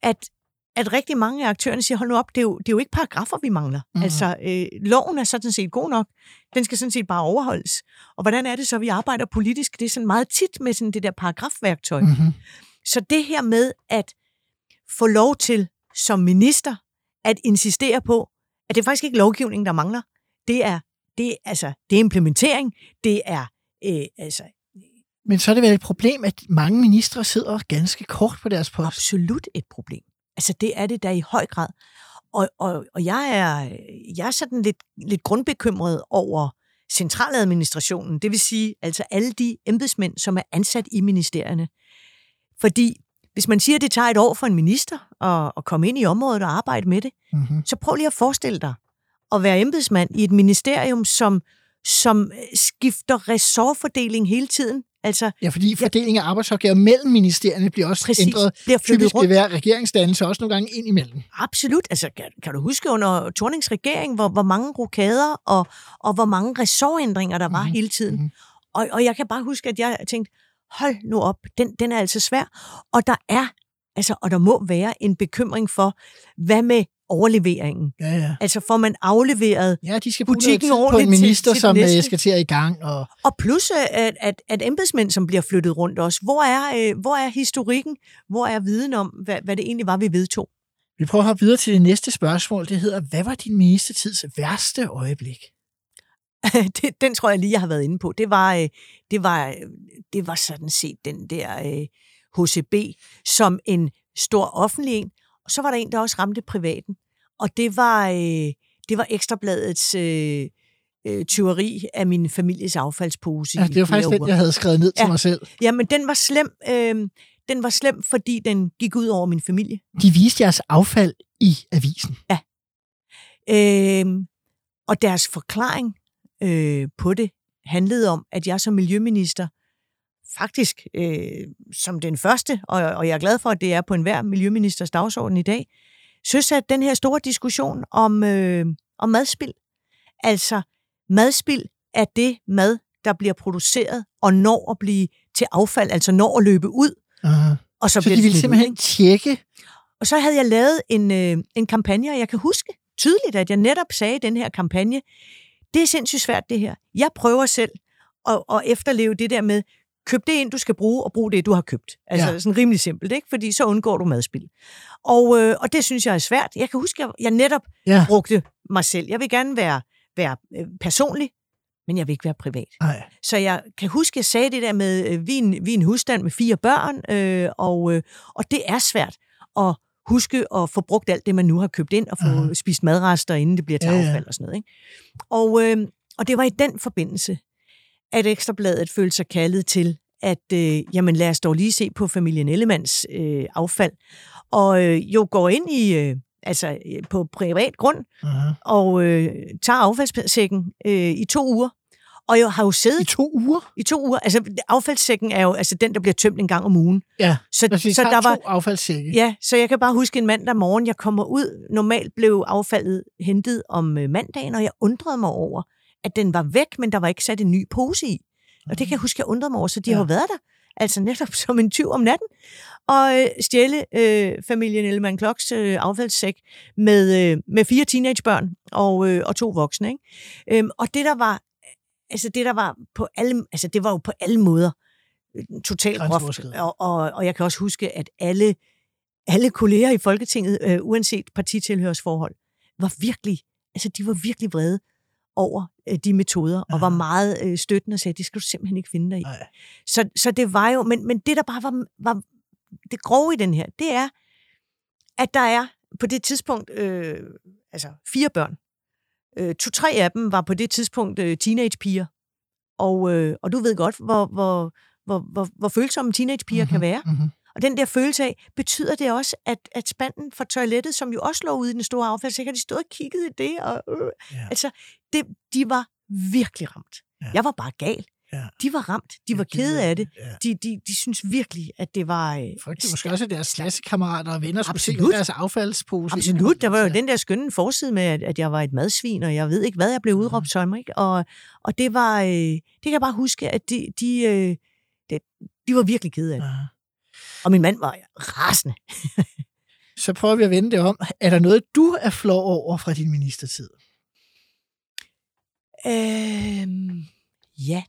at, at rigtig mange af aktørerne siger, hold nu op, det er jo, det er jo ikke paragrafer, vi mangler. Mm. Altså, øh, loven er sådan set god nok. Den skal sådan set bare overholdes. Og hvordan er det så, vi arbejder politisk? Det er sådan meget tit med sådan det der paragrafværktøj. Mm. Mm-hmm. Så det her med at få lov til som minister at insistere på, at det er faktisk ikke lovgivning, der mangler. Det er, det altså, det er implementering. Det er øh, altså, Men så er det vel et problem, at mange ministre sidder ganske kort på deres post. absolut et problem. Altså, det er det der i høj grad. Og, og, og jeg, er, jeg er sådan lidt, lidt grundbekymret over centraladministrationen, det vil sige altså alle de embedsmænd, som er ansat i ministerierne. Fordi hvis man siger, at det tager et år for en minister at, at komme ind i området og arbejde med det, Mm-hmm. så prøv lige at forestille dig at være embedsmand i et ministerium, som, som skifter ressortfordeling hele tiden. Altså, Ja, fordi fordeling af arbejdsopgaver mellem ministerierne bliver også Præcis. ændret. Bliver Typisk rundt. vil være regeringsdannelse også nogle gange ind imellem. Absolut. Altså, kan, kan du huske under Tornings regering, hvor, hvor mange rokader og, og hvor mange ressortændringer der var Mhm. hele tiden? Mhm. Og, og jeg kan bare huske, at jeg tænkte, hold nu op, den, den er altså svær. Og der er, altså, og der må være en bekymring for, hvad med overleveringen? Ja, ja. Altså, får man afleveret Ja, de skal Butikken tid på ordentligt en til- minister, til som den øh, næste. skal til at i gang. Og, Og plus, øh, at, at, at embedsmænd, som bliver flyttet rundt også, hvor er, øh, hvor er historikken? Hvor er viden om, hvad, hvad det egentlig var, vi vedtog? vi prøver at hoppe videre til det næste spørgsmål. Det hedder, hvad var din ministertids værste øjeblik? det, den tror jeg lige, jeg har været inde på. Det var, øh, det var, øh, det var sådan set den der øh, HCB som en stor offentlig en. Og så var der en, der også ramte privaten. Og det var, øh, det var Ekstrabladets øh, øh, tyveri af min families affaldspose. Ja, det var faktisk flere den, jeg havde skrevet ned til Ja. mig selv. Jamen, den var slem. Øh, den var slem, fordi den gik ud over min familie. De viste jeres affald i avisen. Øh, og deres forklaring øh, på det handlede om, at jeg som miljøminister faktisk øh, som den første, og, og jeg er glad for, at det er på enhver miljøministers dagsorden i dag, søsat den her store diskussion om, øh, om madspild. Altså, madspild er det mad, der bliver produceret og når at blive til affald, altså når at løbe ud, Aha. og så, Så bliver de det ville ud, simpelthen ikke? tjekke. Og så havde jeg lavet en, øh, en kampagne, og jeg kan huske tydeligt, at jeg netop sagde i den her kampagne, det er sindssygt svært det her. Jeg prøver selv at, at efterleve det der med, køb det ind, du skal bruge, og brug det, du har købt. Altså Ja. sådan rimelig simpelt, ikke? Fordi så undgår du madspild. Og, øh, og det synes jeg er svært. Jeg kan huske, at jeg netop Ja. brugte mig selv. Jeg vil gerne være, være øh, personlig, men jeg vil ikke være privat. Nej. Så jeg kan huske, at jeg sagde det der med, øh, vi er en, vi er en husstand med fire børn, øh, og, øh, og det er svært at huske at få brugt alt det, man nu har købt ind, og få uh-huh. spist madrester, inden det bliver til Ja, ja, ja. affald og sådan noget. Ikke? Og, øh, og det var i den forbindelse, at Ekstrabladet følte sig kaldet til, at øh, jamen lad os dog lige se på familien Ellemands øh, affald, og øh, jo går ind i, øh, altså øh, på privat grund, Aha. og øh, tager affaldssækken øh, i to uger, og jeg har jo siddet I to uger? i to uger. Altså, affaldssækken er jo altså den, der bliver tømt en gang om ugen. Ja, Så, altså, så der var, to affaldssække. ja, så jeg kan bare huske en mandag morgen, jeg kommer ud. Normalt blev affaldet hentet om øh, mandagen, og jeg undrede mig over, at den var væk, men der var ikke sat en ny pose i. Og det kan jeg huske, jeg undrede mig over, så de Ja. har været der. Altså netop som en tyv om natten. Og øh, stjæle øh, familien Ellemann Kloks øh, affaldssæk med, øh, med fire teenagebørn og, øh, og to voksne. Ikke? Øhm, og det der var, altså det der var på alle, altså det var jo på alle måder øh, totalt groft. Og, og, og jeg kan også huske, at alle alle kolleger i Folketinget, øh, uanset partitilhørsforhold, var virkelig, altså de var virkelig vrede over de metoder, og var meget øh, støttende og sagde, det skal du simpelthen ikke finde dig i. Så, så det var jo, men, men det der bare var, var det grove i den her, det er, at der er på det tidspunkt, øh, altså fire børn. Øh, To-tre af dem var på det tidspunkt øh, teenagepiger. Og, øh, og du ved godt, hvor, hvor, hvor, hvor, hvor følsomme teenagepiger mm-hmm, kan være. Mm-hmm. Og den der følelse af, betyder det også, at, at spanden fra toilettet, som jo også lå ude i den store affald, så kan de stå og kigget i det. Og, øh. Ja. Altså, det, de var virkelig ramt. Ja. Jeg var bare gal. Ja. De var ramt. De Ja, var kede af det. ja. De, de, de synes virkelig, at det var... Øh, Frygtelig måske også, at deres klassekammerater og venner skulle se Absolut. deres affaldspose. Absolut. Der var jo den der skønne forside med, at, at jeg var et madsvin, og jeg ved ikke, hvad jeg blev udråbt som. Ikke? Og, og det var... Øh, det kan jeg bare huske, at de, de, øh, det, de var virkelig kede af det. Ja. Og min mand var rasende. Så prøver vi at vende det om. Er der noget, du er flov over fra din ministertid? Øhm, ja.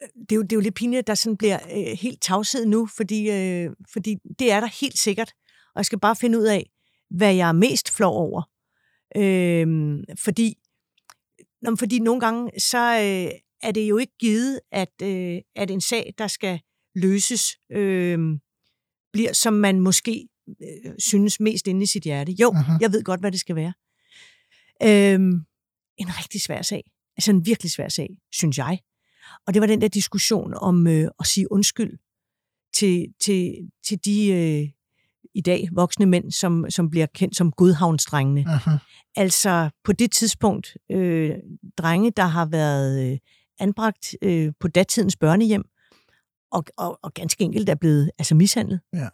Det er, jo, det er jo lidt pinligt, at der sådan bliver øh, helt tavshed nu, fordi, øh, fordi det er der helt sikkert. Og jeg skal bare finde ud af, hvad jeg er mest flov over. Øhm, fordi, fordi nogle gange, så øh, er det jo ikke givet, at, øh, at en sag, der skal løses, øh, bliver, som man måske øh, synes mest inde i sit hjerte. Jo, Mhm. jeg ved godt, hvad det skal være. Øhm, en rigtig svær sag. Altså en virkelig svær sag, synes jeg. Og det var den der diskussion om øh, at sige undskyld til, til, til de øh, i dag voksne mænd, som, som bliver kendt som godhavnsdrengene. Aha. Altså på det tidspunkt, øh, drenge, der har været øh, anbragt øh, på datidens børnehjem, og, og, og ganske enkelt er blevet altså mishandlet. Ja.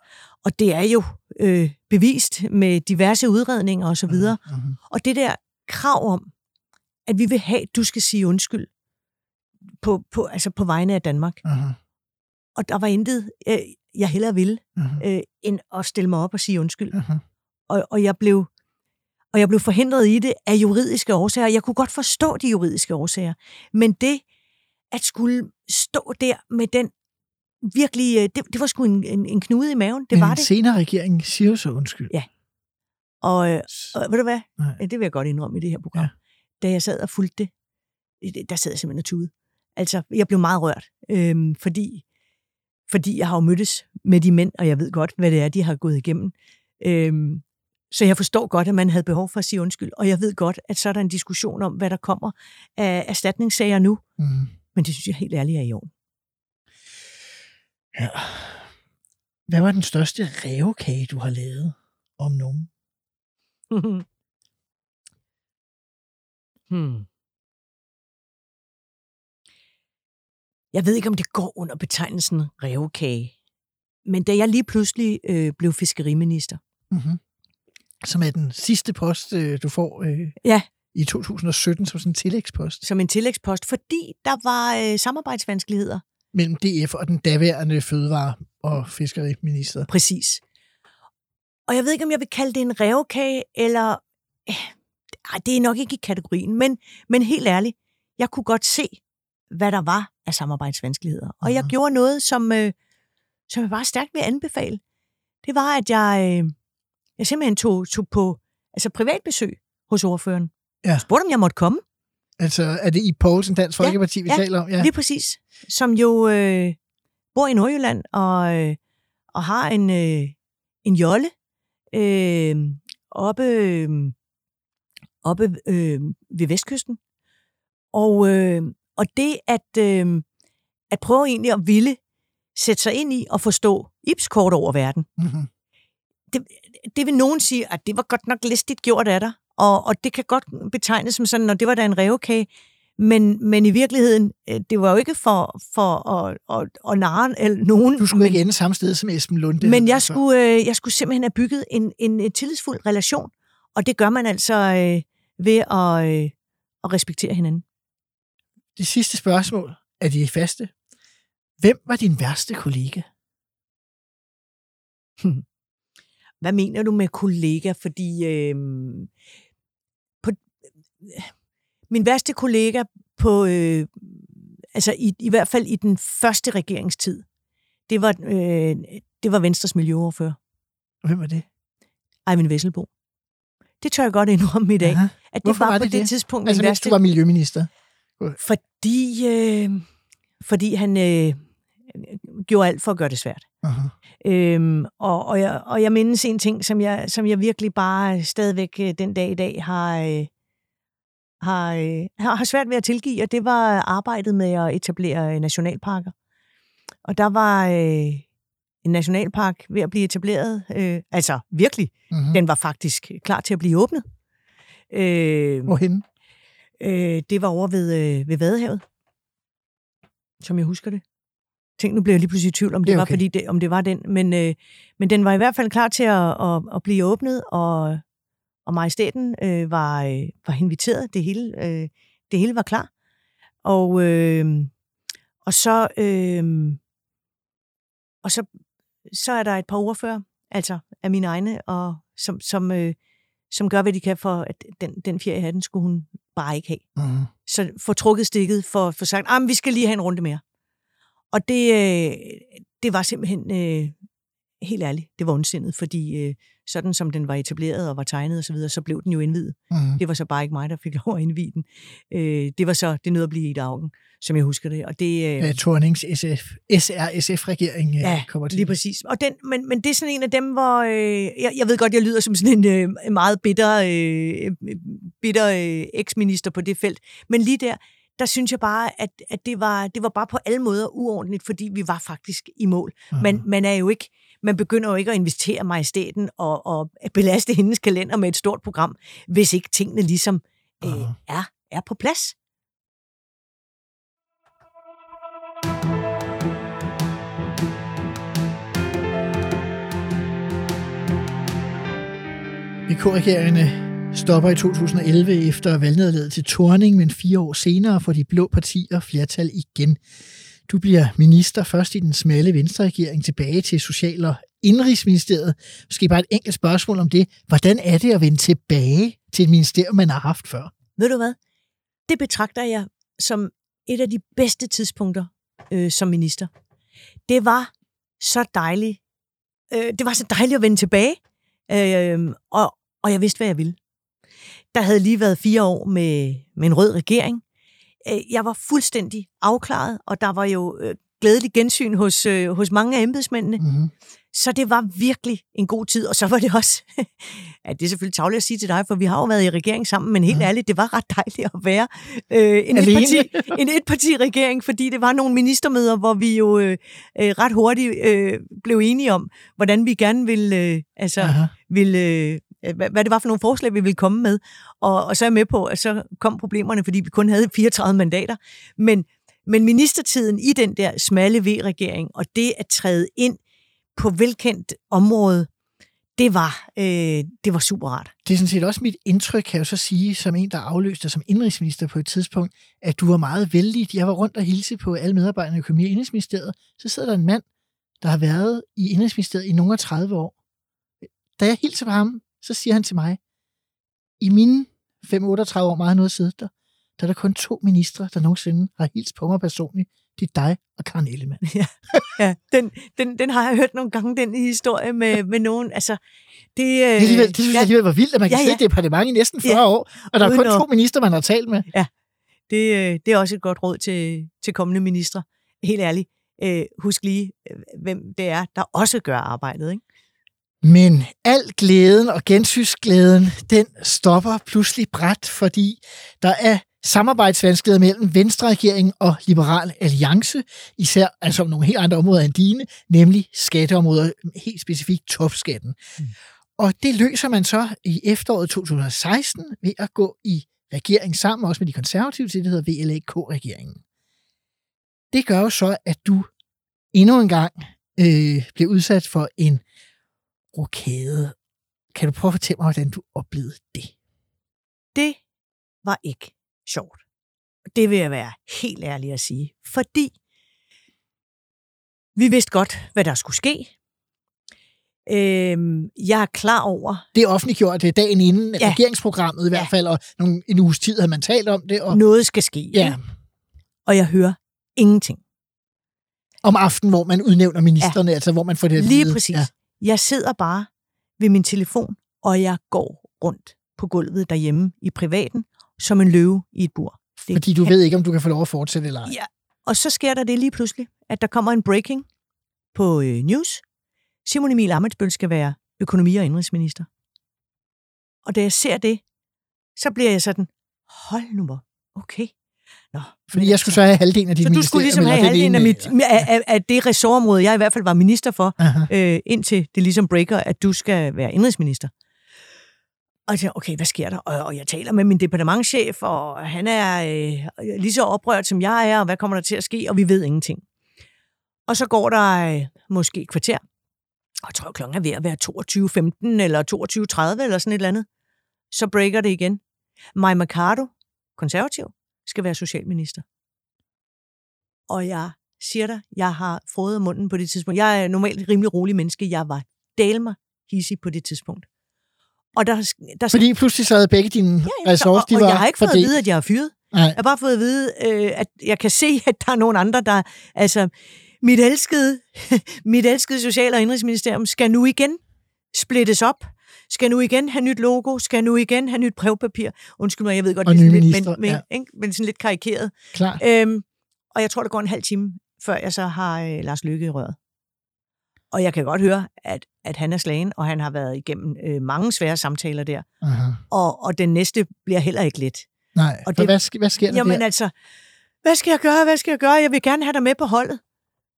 Og det er jo øh, bevist med diverse udredninger osv. Mhm. Og det der krav om, at vi vil have, at du skal sige undskyld på, på, altså på vegne af Danmark. Aha. Og der var intet, øh, jeg hellere ville, Mhm. øh, end at stille mig op og sige undskyld. Aha. Og, og jeg blev og jeg blev forhindret i det af juridiske årsager. Jeg kunne godt forstå de juridiske årsager. Men det, at skulle stå der med den virkelig, øh, det, det var sgu en, en, en knude i maven. Det Men var det. senere regering siger jo så undskyld. Ja. Og, øh, og ved du hvad? Nej. Ja, Det vil jeg godt indrømme i det her program. Ja. Da jeg sad og fulgte det, det- der sad jeg simpelthen og tude. Altså, jeg blev meget rørt, øhm, fordi, fordi jeg har jo mødtes med de mænd, og jeg ved godt, hvad det er, de har gået igennem. Øhm, så jeg forstår godt, at man havde behov for at sige undskyld, og jeg ved godt, at så er der en diskussion om, hvad der kommer af erstatningssager nu, Mm. Men det synes jeg helt ærligt er i orden. Ja. Hvad var den største revkage, du har lavet om nogen? hmm. Jeg ved ikke, om det går under betegnelsen revkage. Men da jeg lige pludselig øh, blev fiskeriminister, Mm-hmm. Som er den sidste post, øh, du får øh, Ja. I 2017 som sådan en tillægspost som en tillægspost, fordi der var øh, samarbejdsvanskeligheder. mellem DF og den daværende fødevare- og fiskeriminister. Præcis. Og jeg ved ikke, om jeg vil kalde det en revkage, eller... Øh, ej, det er nok ikke i kategorien, men, men helt ærligt, jeg kunne godt se, hvad der var af samarbejdsvanskeligheder. Og jeg gjorde noget, som, øh, som jeg bare stærkt vil anbefale. Det var, at jeg, øh, jeg simpelthen tog, tog på altså privatbesøg hos ordføreren. Ja. Spurgte, om jeg måtte komme. Altså, er det i Poulsen Dansk Ja, Folkeparti, vi ja, taler om? Ja. Lige præcis. Som jo øh, bor i Nordjylland og, øh, og har en, øh, en jolle øh, oppe, øh, oppe øh, ved vestkysten. Og, øh, og det at, øh, at prøve egentlig at ville sætte sig ind i og forstå Ibs kort over verden, Mm-hmm. det, det vil nogen sige, at det var godt nok listigt gjort af dig, og, og det kan godt betegnes som sådan, og det var da en revkage, men, men i virkeligheden, øh, det var jo ikke for, for at, at, at narre eller nogen. Du skulle ikke ende samme sted som Esben Lunde. men jeg altså. skulle, øh, jeg skulle simpelthen have bygget en, en, en tillidsfuld relation, og det gør man altså øh, ved at, øh, at respektere hinanden. Det sidste spørgsmål er de faste. Hvem var din værste kollega? Hvad mener du med kollega? Fordi øh, min værste kollega på, øh, altså i, i hvert fald i den første regeringstid, det var, øh, det var Venstres miljøoverfører, Hvem var det? Eivind Vesselbo. Det tør jeg godt indrømme i dag. Aha. At det Hvorfor var, var på det det, det? tidspunkt Altså, min værste du var miljøminister. Fordi, øh, fordi han øh, gjorde alt for at gøre det svært. Aha. Øhm, og, og, jeg, og jeg mindes en ting, som jeg, som jeg virkelig bare stadigvæk øh, den dag i dag har, øh, har, øh, har har svært ved at tilgive, og det var arbejdet med at etablere øh, nationalparker. Og der var øh, en nationalpark ved at blive etableret, øh, altså virkelig, Mhm. den var faktisk klar til at blive åbnet. Øh, Hvorhenne? Øh, det var over ved, øh, ved Vadehavet, som jeg husker det. Tænk, nu bliver jeg lige pludselig i tvivl, om det, Det er var, okay. fordi det, om det var den. Men, øh, men den var i hvert fald klar til at, at, at blive åbnet, og, og majestæten øh, var, øh, var inviteret. Det hele, øh, det hele var klar. Og, øh, og så... Øh, og så, så er der et par ordfører, altså af mine egne, og som, som, øh, som gør, hvad de kan for, at den, den fjer i hatten skulle hun bare ikke have Mhm. så få trukket stikket for, for sagt, at vi skal lige have en runde mere. Og det, øh, det var simpelthen, øh, helt ærligt, det var ondsindet, fordi øh, sådan som den var etableret og var tegnet osv., så, videre, så blev den jo indvidet. Mhm. Det var så bare ikke mig, der fik lov at indvide den. Øh, det var så, det nød at blive i dagen, som jeg husker det. Og det, øh, Ja, Tornings SF, SR-SF-regering ja, Ja, kommer til. Lige præcis. Og den, men, men det er sådan en af dem, hvor... Øh, jeg, jeg ved godt, jeg lyder som sådan en øh, meget bitter, øh, bitter øh, eksminister på det felt. Men lige der, der synes jeg bare, at, at det, var, det var bare på alle måder uordentligt, fordi vi var faktisk i mål. Mhm. Man, man er jo ikke... Man begynder jo ikke at investere majestæten og, og belaste hendes kalender med et stort program, hvis ikke tingene ligesom øh, er, er på plads. VK-regeringerne stopper i 2011 efter valgnederlaget til Torning, men fire år senere får de blå partier flertal igen. Du bliver minister først i den smalle venstreregering tilbage til Social- og Indrigsministeriet. Måske bare et enkelt spørgsmål om det. Hvordan er det at vende tilbage til et ministerium, man har haft før? Ved du hvad? Det betragter jeg som et af de bedste tidspunkter øh, som minister. Det var så dejligt. Øh, det var så dejligt at vende tilbage, øh, og, og jeg vidste, hvad jeg ville. Der havde lige været fire år med, med en rød regering. Øh, jeg var fuldstændig afklaret, og der var jo øh, glædelig gensyn hos, øh, hos mange af embedsmændene. Mm-hmm. Så det var virkelig en god tid, og så var det også, ja, det er selvfølgelig tavligt at sige til dig, for vi har jo været i regering sammen, men helt Ja. ærligt, det var ret dejligt at være øh, en, Alene. etparti, en etparti-regering, fordi det var nogle ministermøder, hvor vi jo øh, øh, ret hurtigt øh, blev enige om, hvordan vi gerne ville, øh, altså, Aha. ville øh, Øh, hvad, hvad det var for nogle forslag, vi ville komme med. Og, og så er jeg med på, at så kom problemerne, fordi vi kun havde 34 mandater. Men, men ministertiden i den der smalle V-regering, og det at træde ind på velkendt område, det var, øh, det var super rart. Det er sådan set også mit indtryk, kan jeg så sige, som en, der afløste dig som indrigsminister på et tidspunkt, at du var meget vældig. Jeg var rundt og hilse på alle medarbejderne i økonomi- og indrigsministeriet. Så sidder der en mand, der har været i indrigsministeriet i nogle af 30 år. Da jeg hilser på ham, så siger han til mig, i mine 5-38 år, meget noget siddet der, der er der kun to ministre, der nogensinde har hilst på mig personligt. Det er dig og Karen Ellemann. Ja, den, den, den har jeg hørt nogle gange, den historie med, med nogen. Altså, det, øh, Det, alligevel, det synes jeg alligevel var vildt, at man kan Ja, ja, ja. sidde i et departement i næsten 40 Ja. år, og der er kun at- to minister, man har talt med. det, øh, det er også et godt råd til, til kommende ministre. Helt ærligt, øh, husk lige, øh, hvem det er, der også gør arbejdet. Ikke? Men al glæden og gensynsglæden, den stopper pludselig bræt, fordi der er samarbejdsvanskeligheder mellem Venstre-regeringen og Liberal Alliance, især altså om nogle helt andre områder end dine, nemlig skatteområder, helt specifikt topskatten. Mm. Og det løser man så i efteråret 2016 ved at gå i regering sammen, også med de konservative, til det hedder VLAK-regeringen. Det gør jo så, at du endnu en gang øh, bliver udsat for en rokade. Kan du prøve at fortælle mig, hvordan du oplevede det? Det var ikke sjovt. Det vil jeg være helt ærlig at sige. Fordi vi vidste godt, hvad der skulle ske. Øhm, jeg er klar over, Det er offentliggjort det dagen inden ja. Regeringsprogrammet i hvert Ja. fald, og nogle, en uges tid havde man talt om det. Og, noget skal ske. ja, ikke? Og jeg hører ingenting. Om aftenen, hvor man udnævner ministerne, ja. altså hvor man får det at Lige vide. præcis. Ja. Jeg sidder bare ved min telefon, og jeg går rundt på gulvet derhjemme i privaten, som en løve i et bur. Det Fordi du ved ikke, om du kan få lov at fortsætte eller ej. Ja, og så sker der det lige pludselig, at der kommer en breaking på øh, news. Simon Emil Amitsbøl skal være økonomi- og indrigsminister. Og da jeg ser det, så bliver jeg sådan, hold nu hvor, okay. Nå, Fordi jeg skulle så have halvdelen af dit så du skulle ligesom have halvdelen af, mit, af, af, af det ressortområde, jeg i hvert fald var minister for, Aha. øh, indtil det ligesom breaker, at du skal være indrigsminister. Og jeg tænker, okay, hvad sker der? Og, og jeg taler med min departementschef, og han er øh, lige så oprørt, som jeg er, og hvad kommer der til at ske? Og vi ved ingenting. Og så går der øh, måske et kvarter, og jeg tror, klokken er ved at være 22.15 eller 22.30 eller sådan et eller andet. Så breaker det igen. Maja Mercado, konservativ, skal være socialminister. Og jeg siger dig, jeg har fået munden på det tidspunkt. Jeg er normalt et rimelig rolig menneske. Jeg var dalmer hissig på det tidspunkt. Og der, der Fordi pludselig så havde begge dine ja, ressorts, og, de og var jeg har ikke fået at vide, at jeg er fyret. Nej. Jeg har bare fået at vide, øh, at jeg kan se, at der er nogle andre, der... Altså, mit elskede, mit elskede Social- og Indrigsministerium skal nu igen splittes op. Skal nu igen have nyt logo. Skal nu igen have nyt brevpapir. Undskyld mig, jeg ved godt, Og det er sådan lidt, ministre, men, men, ja. ikke? men sådan lidt karikeret. Klar. Øhm, og jeg tror, der går en halv time, før jeg så har øh, Lars Lykke i røret. Og jeg kan godt høre, at, at han er slagen, og han har været igennem øh, mange svære samtaler der. Aha. Og, og den næste bliver heller ikke let. Nej, Og det- hvad, hvad sker der Jamen der? altså, hvad skal jeg gøre, hvad skal jeg gøre? Jeg vil gerne have dig med på holdet.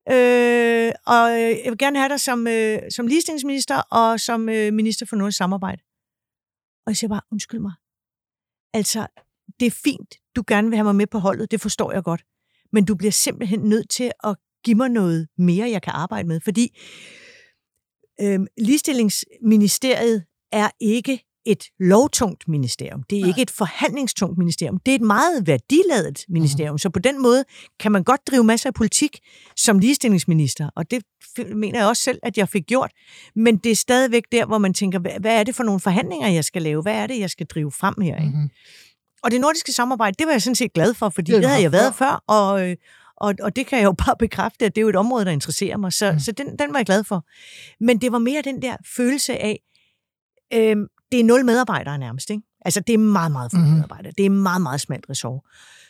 Øh, og øh, jeg vil gerne have dig som, øh, som ligestillingsminister og som øh, minister for nordisk samarbejde. Og jeg siger bare, undskyld mig. Altså, det er fint, du gerne vil have mig med på holdet, det forstår jeg godt. Men du bliver simpelthen nødt til at give mig noget mere, jeg kan arbejde med. Fordi øh, ligestillingsministeriet er ikke et lovtungt ministerium. Det er Nej. ikke et forhandlingstungt ministerium. Det er et meget værdiladet ministerium. Så på den måde kan man godt drive masser af politik som ligestillingsminister. Og det mener jeg også selv, at jeg fik gjort. Men det er stadigvæk der, hvor man tænker, hvad, er det for nogle forhandlinger, jeg skal lave? Hvad er det, jeg skal drive frem her? Ikke? Mhm. Og det nordiske samarbejde, det var jeg sådan set glad for, fordi Det det, havde jeg været før, og, øh, og, og det kan jeg jo bare bekræfte, at det er jo et område, der interesserer mig. Så, Mm. mm. så den, den var jeg glad for. Men det var mere den der følelse af, øh, det er nul medarbejdere nærmest. Ikke? Altså, det er meget, meget få Mhm. mm. medarbejdere. Det er meget, meget smalt ressort.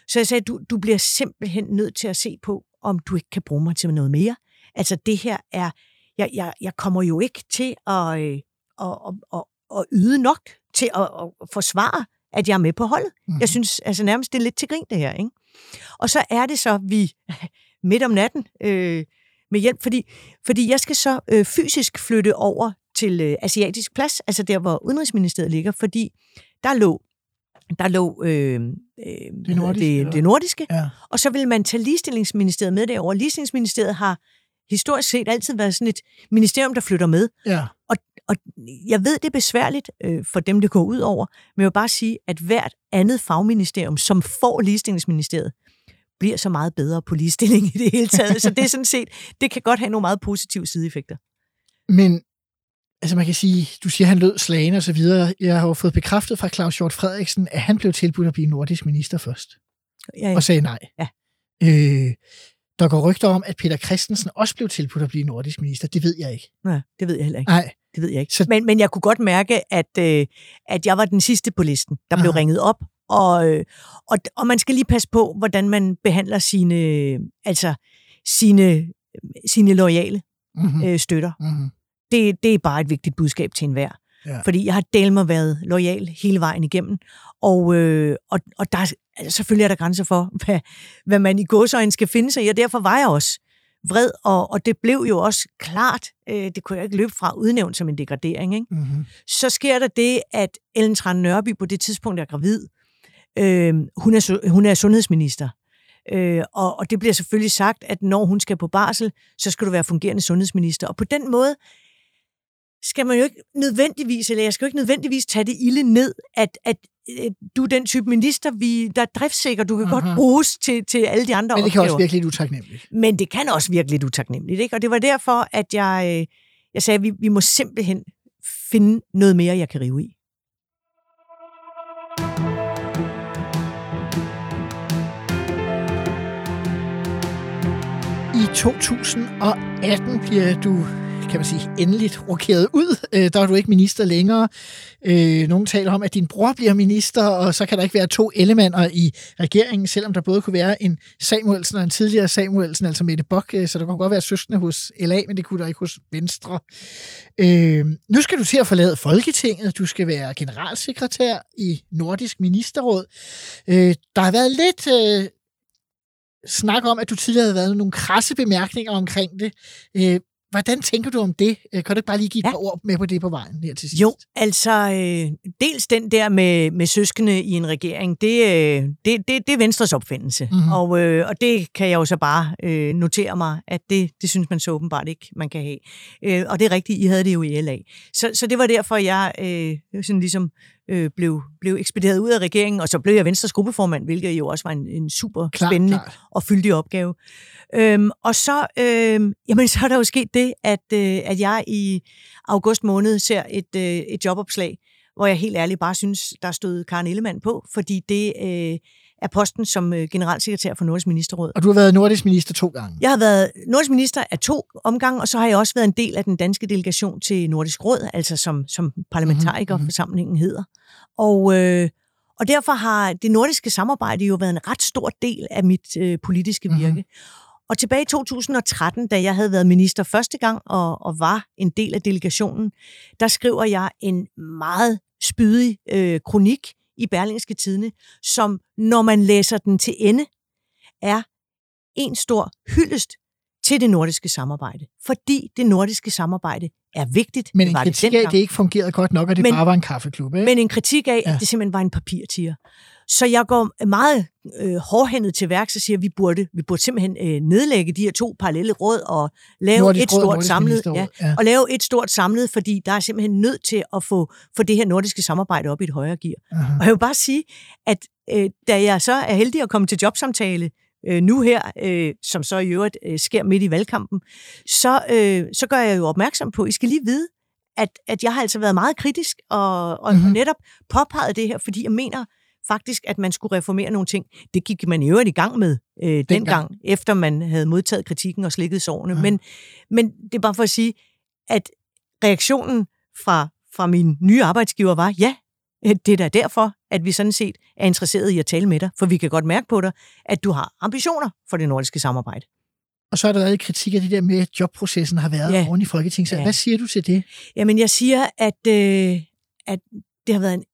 Så jeg sagde, du, du bliver simpelthen nødt til at se på, om du ikke kan bruge mig til noget mere. Altså, det her er... Jeg, jeg, jeg kommer jo ikke til at, øh, at, at, at, at yde nok til at, at forsvare, at jeg er med på holdet. Mhm. Jeg synes altså nærmest, det er lidt til grin, det her. Ikke? Og så er det så, vi midt om natten øh, med hjælp, fordi, fordi jeg skal så øh, fysisk flytte over til øh, Asiatisk Plads, altså der, hvor Udenrigsministeriet ligger, fordi der lå der lå øh, øh, det, nordiske, eller? det, det nordiske, Ja. og så vil man tage ligestillingsministeriet med derover. Ligestillingsministeriet har historisk set altid været sådan et ministerium, der flytter med. ja. Og jeg ved, det er besværligt øh, for dem, det går ud over, men jeg vil bare sige, at hvert andet fagministerium, som får ligestillingsministeriet, bliver så meget bedre på ligestilling i det hele taget. Så det er sådan set, det kan godt have nogle meget positive sideeffekter. Men altså man kan sige, du siger, han lød slagen og så videre. Jeg har jo fået bekræftet fra Claus Hjort Frederiksen, at han blev tilbudt at blive nordisk minister først, Ja, og sagde nej. Ja. Øh, der går rygter om, at Peter Christensen også blev tilbudt at blive nordisk minister. Det ved jeg ikke. Nej, det ved jeg heller ikke. Nej, Det ved jeg ikke. Så- Men, men jeg kunne godt mærke, at, øh, at jeg var den sidste på listen, der blev Aha. ringet op. Og, øh, og, og man skal lige passe på, hvordan man behandler sine, altså sine, sine loyale mm-hmm. øh, støtter. Mm-hmm. Det, det er bare et vigtigt budskab til enhver. Ja. Fordi jeg har delt mig været lojal hele vejen igennem. Og, øh, og, og der, er- altså, selvfølgelig er der grænser for, hvad, hvad man i godsøjne skal finde sig i, og derfor var jeg også vred, og, og det blev jo også klart, øh, det kunne jeg ikke løbe fra, udnævnt som en degradering. Ikke? Mm-hmm. Så sker der det, at Ellen Tran Nørby på det tidspunkt er gravid. Øh, hun, er, hun er sundhedsminister. Øh, og, og det bliver selvfølgelig sagt, at når hun skal på barsel, så skal du være fungerende sundhedsminister. Og på den måde skal man jo ikke nødvendigvis, eller jeg skal jo ikke nødvendigvis tage det ilde ned, at, at øh, du er den type minister, vi, der er driftsikker, du kan Aha. godt bruges til, til alle de andre Men det kan opgaver. også virke lidt utaknemmeligt. Men det kan også virke lidt utaknemmeligt, ikke? Og det var derfor, at jeg, øh, jeg sagde, at vi, vi må simpelthen finde noget mere, jeg kan rive i. i 2018 bliver du kan man sige, endeligt rokeret ud. Øh, der er du ikke minister længere. Øh, nogen taler om, at din bror bliver minister, og så kan der ikke være to elementer i regeringen, selvom der både kunne være en Samuelsen og en tidligere Samuelsen, altså Mette Bock, øh, så der kunne godt være søskende hos LA, men det kunne der ikke hos Venstre. Øh, nu skal du til at forlade Folketinget. Du skal være generalsekretær i Nordisk Ministerråd. Øh, der har været lidt... Øh, snak om, at du tidligere havde været nogle krasse bemærkninger omkring det. Øh, Hvordan tænker du om det? Øh, kan du ikke bare lige give et ja. par ord med på det på vejen her til sidst? Jo, altså øh, dels den der med, med søskende i en regering, det, øh, det, det, det er Venstres opfindelse. Mm-hmm. Og, øh, og det kan jeg jo så bare øh, notere mig, at det, det synes man så åbenbart ikke, man kan have. Øh, og det er rigtigt, I havde det jo i LA. Så, så det var derfor, jeg øh, sådan ligesom øh, blev, blev ekspederet ud af regeringen, og så blev jeg Venstres gruppeformand, hvilket jo også var en, en super klar, spændende klar. og fyldig opgave. Øhm, og så, øhm, jamen, så er der jo sket det, at, øh, at jeg i august måned ser et, øh, et jobopslag, hvor jeg helt ærligt bare synes, der stod Karen Ellemann på, fordi det øh, er posten som øh, generalsekretær for Nordisk Ministerråd. Og du har været nordisk minister to gange? Jeg har været nordisk minister af to omgange, og så har jeg også været en del af den danske delegation til Nordisk Råd, altså som, som parlamentarikerforsamlingen mm-hmm. hedder. Og, øh, og derfor har det nordiske samarbejde jo været en ret stor del af mit øh, politiske mhm. virke. Mm-hmm. Og tilbage i 2013, da jeg havde været minister første gang og, og var en del af delegationen, der skriver jeg en meget spydig øh, kronik i Berlingske Tidene, som når man læser den til ende, er en stor hyldest til det nordiske samarbejde. Fordi det nordiske samarbejde er vigtigt. Men en kritik af, at det ikke fungerede godt nok, og det men, bare var en kaffeklub. Ikke? Men en kritik af, ja. at det simpelthen var en papirtiger. Så jeg går meget øh, hårdhændet til værks og siger, at vi burde, vi burde simpelthen øh, nedlægge de her to parallelle råd og lave Nordisk et stort råd, samlet, ja, ja. og lave et stort samlet, fordi der er simpelthen nødt til at få, få det her nordiske samarbejde op i et højere gear. Aha. Og jeg vil bare sige, at øh, da jeg så er heldig at komme til jobsamtale øh, nu her, øh, som så i øvrigt øh, sker midt i valgkampen, så, øh, så gør jeg jo opmærksom på, I skal lige vide, at, at jeg har altså været meget kritisk og, og mm-hmm. netop påpeget det her, fordi jeg mener, faktisk, at man skulle reformere nogle ting. Det gik man i øvrigt i gang med øh, dengang, gang. efter man havde modtaget kritikken og slikket sårene. Ja. Men, men det er bare for at sige, at reaktionen fra, fra min nye arbejdsgiver var, ja, øh, det er da derfor, at vi sådan set er interesseret i at tale med dig, for vi kan godt mærke på dig, at du har ambitioner for det nordiske samarbejde. Og så er der været kritik af det der med, at jobprocessen har været ja. oven i Folketinget. Ja. Hvad siger du til det? Jamen, jeg siger, at, øh, at det har været en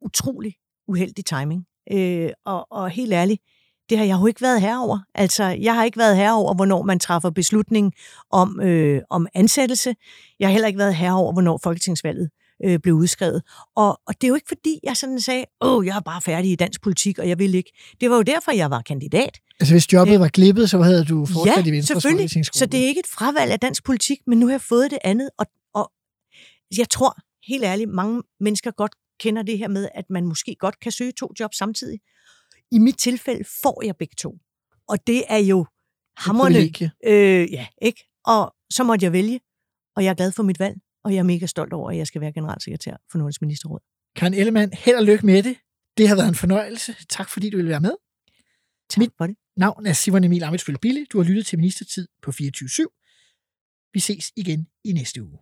utrolig uheldig timing. Øh, og, og helt ærligt, det har jeg jo ikke været herover. Altså, jeg har ikke været herover, hvornår man træffer beslutning om, øh, om ansættelse. Jeg har heller ikke været herover, hvornår folketingsvalget øh, blev udskrevet. Og, og det er jo ikke fordi, jeg sådan sagde, åh, jeg er bare færdig i dansk politik, og jeg vil ikke. Det var jo derfor, jeg var kandidat. Altså hvis jobbet øh, var glippet, så havde du fortsat ja, i Venstres selvfølgelig. Så det er ikke et fravalg af dansk politik, men nu har jeg fået det andet. Og, og jeg tror, helt ærligt, mange mennesker godt kender det her med, at man måske godt kan søge to jobs samtidig. I mit tilfælde får jeg begge to. Og det er jo hammerne. Øh, ja, ikke? Og så måtte jeg vælge, og jeg er glad for mit valg, og jeg er mega stolt over, at jeg skal være generalsekretær for Nordisk Ministerråd. Karen Ellemann, held og lykke med det. Det har været en fornøjelse. Tak fordi du ville være med. Tak mit for det. navn er Simon Emil Amitsfølge Bille. Du har lyttet til Ministertid på 24 /7. Vi ses igen i næste uge.